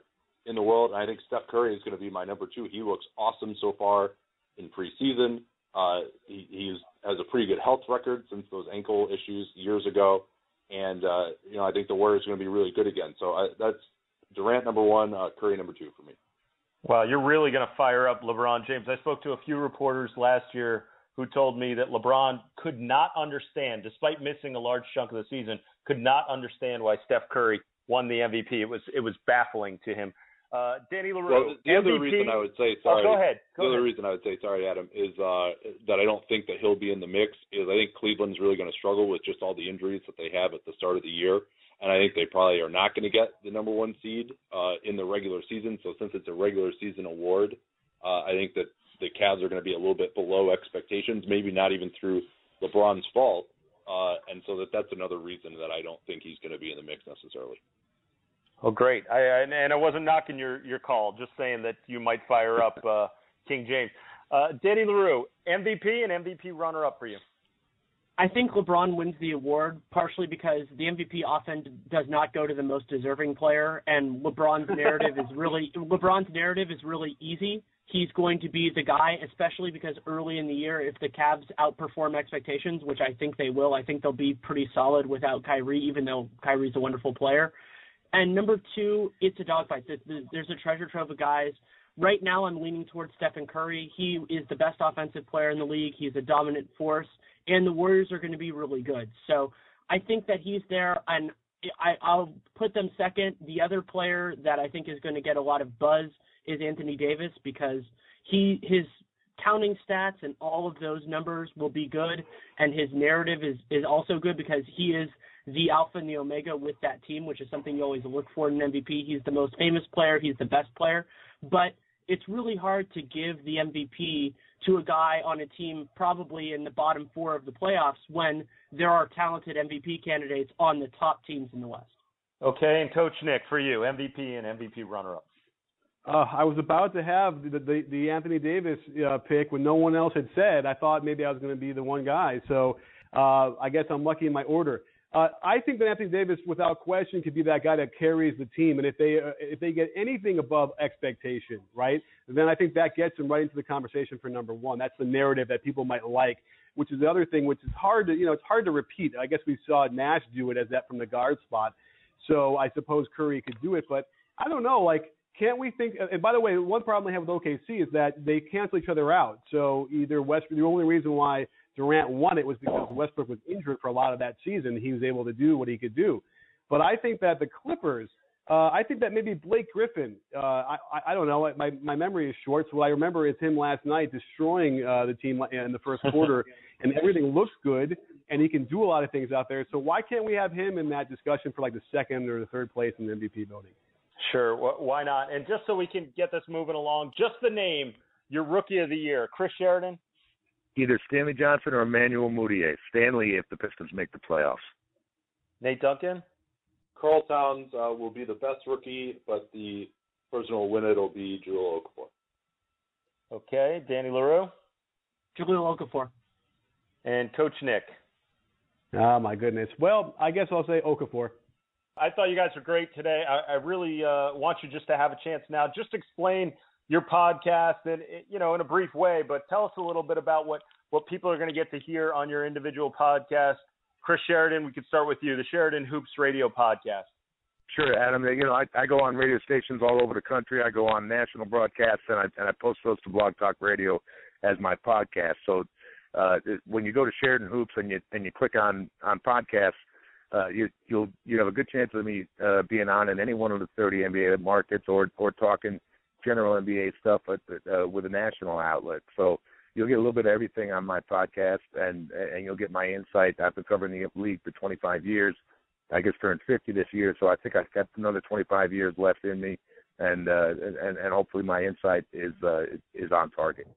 in the world. And I think Steph Curry is going to be my number two. He looks awesome so far in preseason. Uh, he he's, has a pretty good health record since those ankle issues years ago, and uh, you know I think the Warriors are going to be really good again. So I, that's Durant number one, uh, Curry number two for me. Well, you're really going to fire up LeBron James. I spoke to a few reporters last year who told me that LeBron could not understand, despite missing a large chunk of the season, could not understand why Steph Curry won the MVP. It was it was baffling to him. Uh, Danny. Well, the, MVP, other reason I would say sorry. Oh, go ahead. Go the ahead. other reason I would say sorry, Adam, is uh, that I don't think that he'll be in the mix. Is I think Cleveland's really going to struggle with just all the injuries that they have at the start of the year, and I think they probably are not going to get the number one seed uh, in the regular season. So since it's a regular season award, uh, I think that the Cavs are going to be a little bit below expectations. Maybe not even through LeBron's fault. Uh, and so that that's another reason that I don't think he's going to be in the mix necessarily. Oh, great. I, I and I wasn't knocking your your call, just saying that you might fire up uh, King James. Uh, Danny Leroux, MVP and MVP runner up for you. I think LeBron wins the award partially because the MVP often does not go to the most deserving player, and LeBron's narrative is really LeBron's narrative is really easy. He's going to be the guy, especially because early in the year, if the Cavs outperform expectations, which I think they will, I think they'll be pretty solid without Kyrie, even though Kyrie's a wonderful player. And number two, it's a dogfight. There's a treasure trove of guys. Right now, I'm leaning towards Stephen Curry. He is the best offensive player in the league. He's a dominant force, and the Warriors are going to be really good. So I think that he's there, and I, I'll put them second. The other player that I think is going to get a lot of buzz is Anthony Davis because he his counting stats and all of those numbers will be good, and his narrative is is also good because he is the alpha and the omega with that team, which is something you always look for in an MVP. He's the most famous player, he's the best player, but it's really hard to give the MVP to a guy on a team probably in the bottom four of the playoffs when there are talented MVP candidates on the top teams in the West. Okay, and Coach Nick, for you, MVP and MVP runner-up. Uh, I was about to have the the, the Anthony Davis uh, pick when no one else had said. I thought maybe I was going to be the one guy. So uh, I guess I'm lucky in my order. Uh, I think that Anthony Davis, without question, could be that guy that carries the team. And if they uh, if they get anything above expectation, right, then I think that gets them right into the conversation for number one. That's the narrative that people might like, which is the other thing, which is hard to you know it's hard to repeat. I guess we saw Nash do it as that from the guard spot, so I suppose Curry could do it. But I don't know, like. Can't we think? And by the way, one problem I have with OKC is that they cancel each other out. So either Westbrook, the only reason why Durant won it was because Westbrook was injured for a lot of that season. He was able to do what he could do. But I think that the Clippers, uh, I think that maybe Blake Griffin, uh, I, I don't know, my, my memory is short. So what I remember is him last night destroying uh, the team in the first quarter, and everything looks good, and he can do a lot of things out there. So why can't we have him in that discussion for like the second or the third place in the MVP voting? Sure, why not? And just so we can get this moving along, just the name, your rookie of the year, Chris Sheridan. Either Stanley Johnson or Emmanuel Mudiay. Stanley if the Pistons make the playoffs. Nate Duncan. Karl Towns uh, will be the best rookie, but the person who will win it will be Jahlil Okafor. Okay, Danny Leroux? Jahlil Okafor. And Coach Nick. Oh my goodness. Well, I guess I'll say Okafor. I thought you guys were great today. I, I really uh, want you just to have a chance now. Just explain your podcast and you know in a brief way, but tell us a little bit about what what people are going to get to hear on your individual podcast. Chris Sheridan, we could start with you, the Sheridan Hoops Radio Podcast. Sure, Adam. You know, I, I go on radio stations all over the country. I go on national broadcasts, and I and I post those to Blog Talk Radio as my podcast. So uh, when you go to Sheridan Hoops and you and you click on on podcasts, uh, you you'll you have a good chance of me uh, being on in any one of the 30 NBA markets or or talking general NBA stuff at, uh, with a national outlet. So you'll get a little bit of everything on my podcast, and and you'll get my insight. I've been covering the league for 25 years. I just turned 50 this year, so I think I've got another 25 years left in me, and uh, and and hopefully my insight is uh, is on target.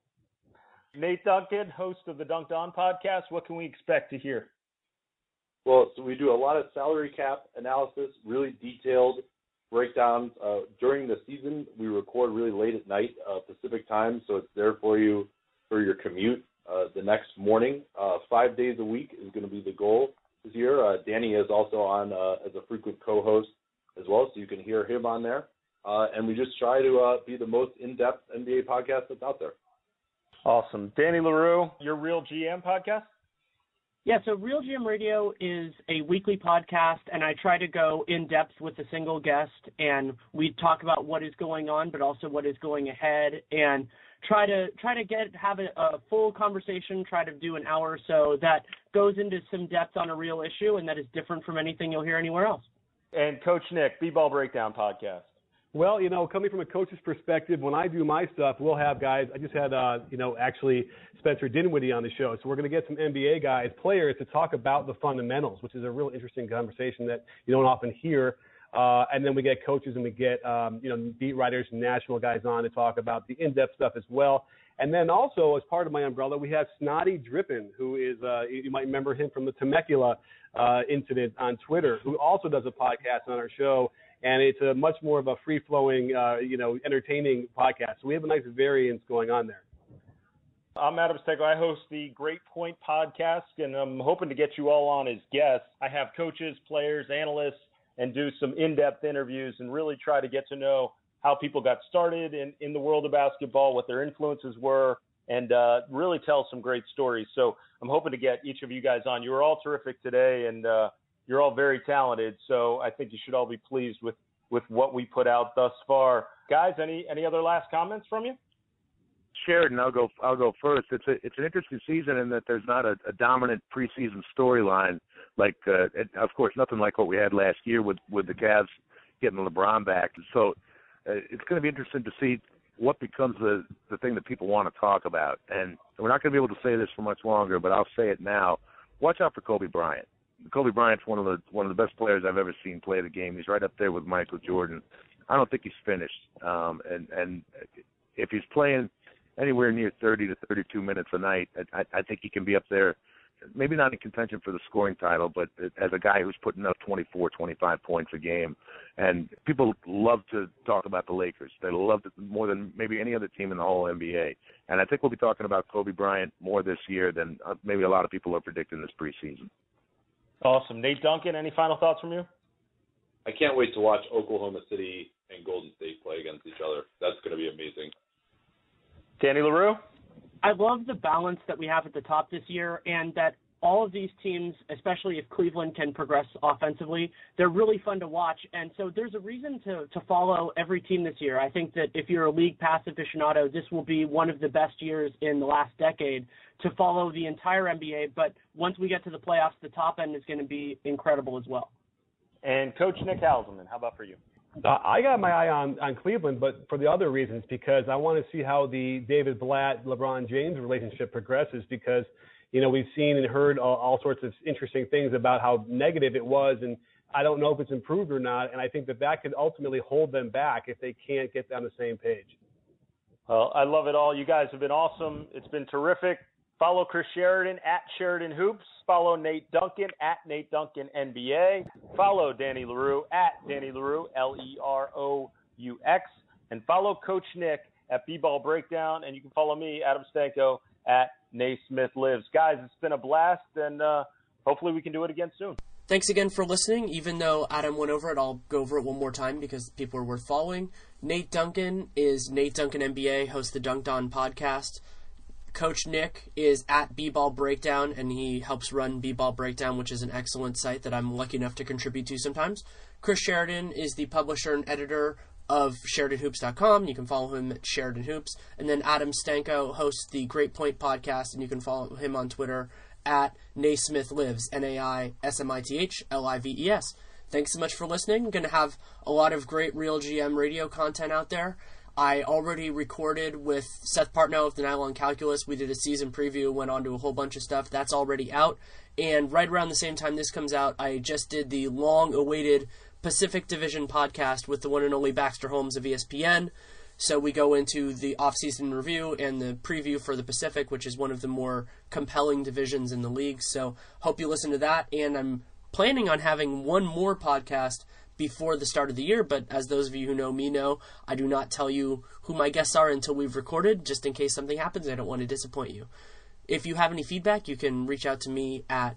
Nate Duncan, host of the Dunc'd On podcast. What can we expect to hear? Well, so we do a lot of salary cap analysis, really detailed breakdowns. Uh, during the season, we record really late at night uh, Pacific time, so it's there for you for your commute uh, the next morning. Uh, five days a week is going to be the goal this year. Uh, Danny is also on uh, as a frequent co-host as well, so you can hear him on there. And we just try to be the most in-depth NBA podcast that's out there. Awesome, Danny Leroux, your RealGM podcast. Yeah, so RealGM Radio is a weekly podcast, and I try to go in depth with a single guest, and we talk about what is going on, but also what is going ahead, and try to try to get have a, a full conversation. Try to do an hour or so that goes into some depth on a real issue, and that is different from anything you'll hear anywhere else. And Coach Nick, B-ball breakdown podcast. Well, you know, coming from a coach's perspective, when I do my stuff, we'll have guys. I just had, uh, you know, actually Spencer Dinwiddie on the show, so we're going to get some NBA guys, players, to talk about the fundamentals, which is a real interesting conversation that you don't often hear. Uh, and then we get coaches and we get, um, you know, beat writers and national guys on to talk about the in-depth stuff as well. And then also, as part of my umbrella, we have Snotty Drippin, who is, uh, you might remember him from the Temecula uh, incident on Twitter, who also does a podcast on our show and it's a much more of a free flowing, uh, you know, entertaining podcast. So we have a nice variance going on there. I'm Adam Stenko. I host the Great Point podcast, and I'm hoping to get you all on as guests. I have coaches, players, analysts, and do some in-depth interviews and really try to get to know how people got started in, in the world of basketball, what their influences were, and uh, really tell some great stories. So I'm hoping to get each of you guys on. You were all terrific today, and uh, you're all very talented, so I think you should all be pleased with with what we put out thus far. Guys, any any other last comments from you? Sheridan, I'll go. I'll go first. It's a it's an interesting season in that there's not a, a dominant preseason storyline. Like, uh, of course, nothing like what we had last year with with the Cavs getting LeBron back. So uh, it's going to be interesting to see what becomes the the thing that people want to talk about. And we're not going to be able to say this for much longer, but I'll say it now. Watch out for Kobe Bryant. Kobe Bryant's one of the one of the best players I've ever seen play the game. He's right up there with Michael Jordan. I don't think he's finished. Um, and and if he's playing anywhere near 30 to 32 minutes a night, I, I think he can be up there. Maybe not in contention for the scoring title, but as a guy who's putting up 24, 25 points a game, and people love to talk about the Lakers. They love it more than maybe any other team in the whole NBA. And I think we'll be talking about Kobe Bryant more this year than uh, maybe a lot of people are predicting this preseason. Awesome. Nate Duncan, any final thoughts from you? I can't wait to watch Oklahoma City and Golden State play against each other. That's going to be amazing. Danny Leroux? I love the balance that we have at the top this year and that all of these teams, especially if Cleveland can progress offensively, they're really fun to watch. And so there's a reason to, to follow every team this year. I think that if you're a league pass aficionado, this will be one of the best years in the last decade to follow the entire NBA. But once we get to the playoffs, the top end is going to be incredible as well. And Coach Nick Hauselman, how about for you? Uh, I got my eye on, on Cleveland, but for the other reasons, because I want to see how the David Blatt LeBron James relationship progresses. Because you know we've seen and heard all, all sorts of interesting things about how negative it was, and I don't know if it's improved or not. And I think that that could ultimately hold them back if they can't get on the same page. Well, I love it all. You guys have been awesome. It's been terrific. Follow Chris Sheridan at Sheridan Hoops. Follow Nate Duncan at Nate Duncan NBA. Follow Danny Leroux at Danny Leroux, L E R O U X. And follow Coach Nick at B Ball Breakdown. And you can follow me, Adam Stanko, at Naismith Lives. Guys, it's been a blast, and uh, hopefully we can do it again soon. Thanks again for listening. Even though Adam went over it, I'll go over it one more time because people are worth following. Nate Duncan is Nate Duncan NBA, hosts the Dunc'd On podcast. Coach Nick is at B-Ball Breakdown, and he helps run B-Ball Breakdown, which is an excellent site that I'm lucky enough to contribute to sometimes. Chris Sheridan is the publisher and editor of SheridanHoops.com. You can follow him at Sheridan Hoops. And then Adam Stanko hosts the Great Point podcast, and you can follow him on Twitter at Naismith Lives, N A I S M I T H L I V E S. Thanks so much for listening. I'm going to have a lot of great RealGM radio content out there. I already recorded with Seth Partnow of the Nylon Calculus. We did a season preview, went on to a whole bunch of stuff. That's already out. And right around the same time this comes out, I just did the long awaited Pacific Division podcast with the one and only Baxter Holmes of ESPN. So we go into the off-season review and the preview for the Pacific, which is one of the more compelling divisions in the league. So hope you listen to that. And I'm planning on having one more podcast before the start of the year, but as those of you who know me know, I do not tell you who my guests are until we've recorded, just in case something happens. I don't want to disappoint you. If you have any feedback, you can reach out to me at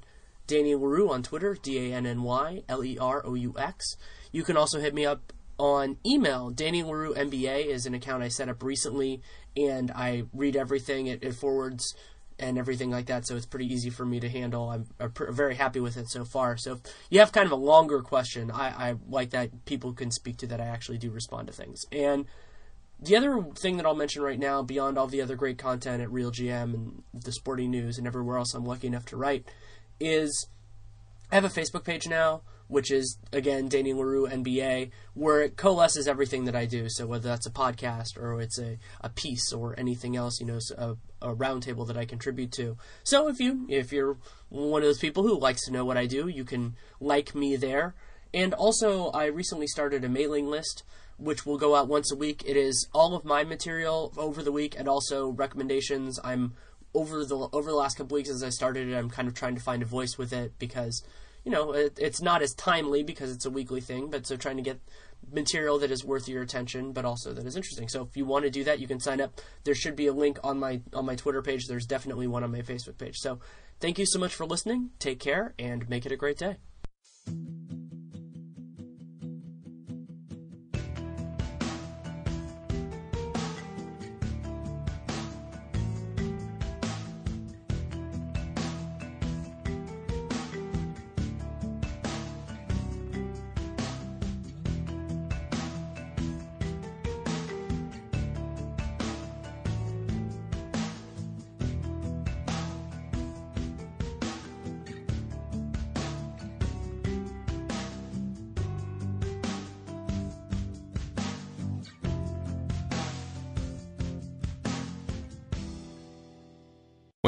Danny Leroux on Twitter, D A N N Y L E R O U X. You can also hit me up on email. Danny Leroux NBA is an account I set up recently, and I read everything. It, it forwards and everything like that, so it's pretty easy for me to handle. I'm, I'm pr- very happy with it so far. So if you have kind of a longer question, I, I like that people can speak to that. I actually do respond to things. And the other thing that I'll mention right now, beyond all the other great content at RealGM and the Sporting News and everywhere else I'm lucky enough to write, is I have a Facebook page now which is again Danny Leroux NBA, where it coalesces everything that I do. So whether that's a podcast or it's a, a piece or anything else, you know, a, a roundtable that I contribute to. So if you if you're one of those people who likes to know what I do, you can like me there. And also, I recently started a mailing list which will go out once a week. It is all of my material over the week and also recommendations. I'm over the over the last couple weeks as I started it, I'm kind of trying to find a voice with it because you know, it, it's not as timely because it's a weekly thing, but so trying to get material that is worth your attention, but also that is interesting. So if you want to do that, you can sign up. There should be a link on my on my Twitter page. There's definitely one on my Facebook page. So thank you so much for listening. Take care and make it a great day.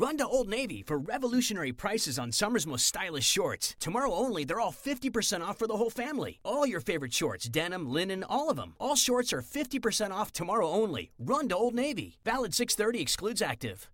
Run to Old Navy for revolutionary prices on summer's most stylish shorts. Tomorrow only, they're all 50% off for the whole family. All your favorite shorts, denim, linen, all of them. All shorts are 50% off tomorrow only. Run to Old Navy. Valid 630 excludes active.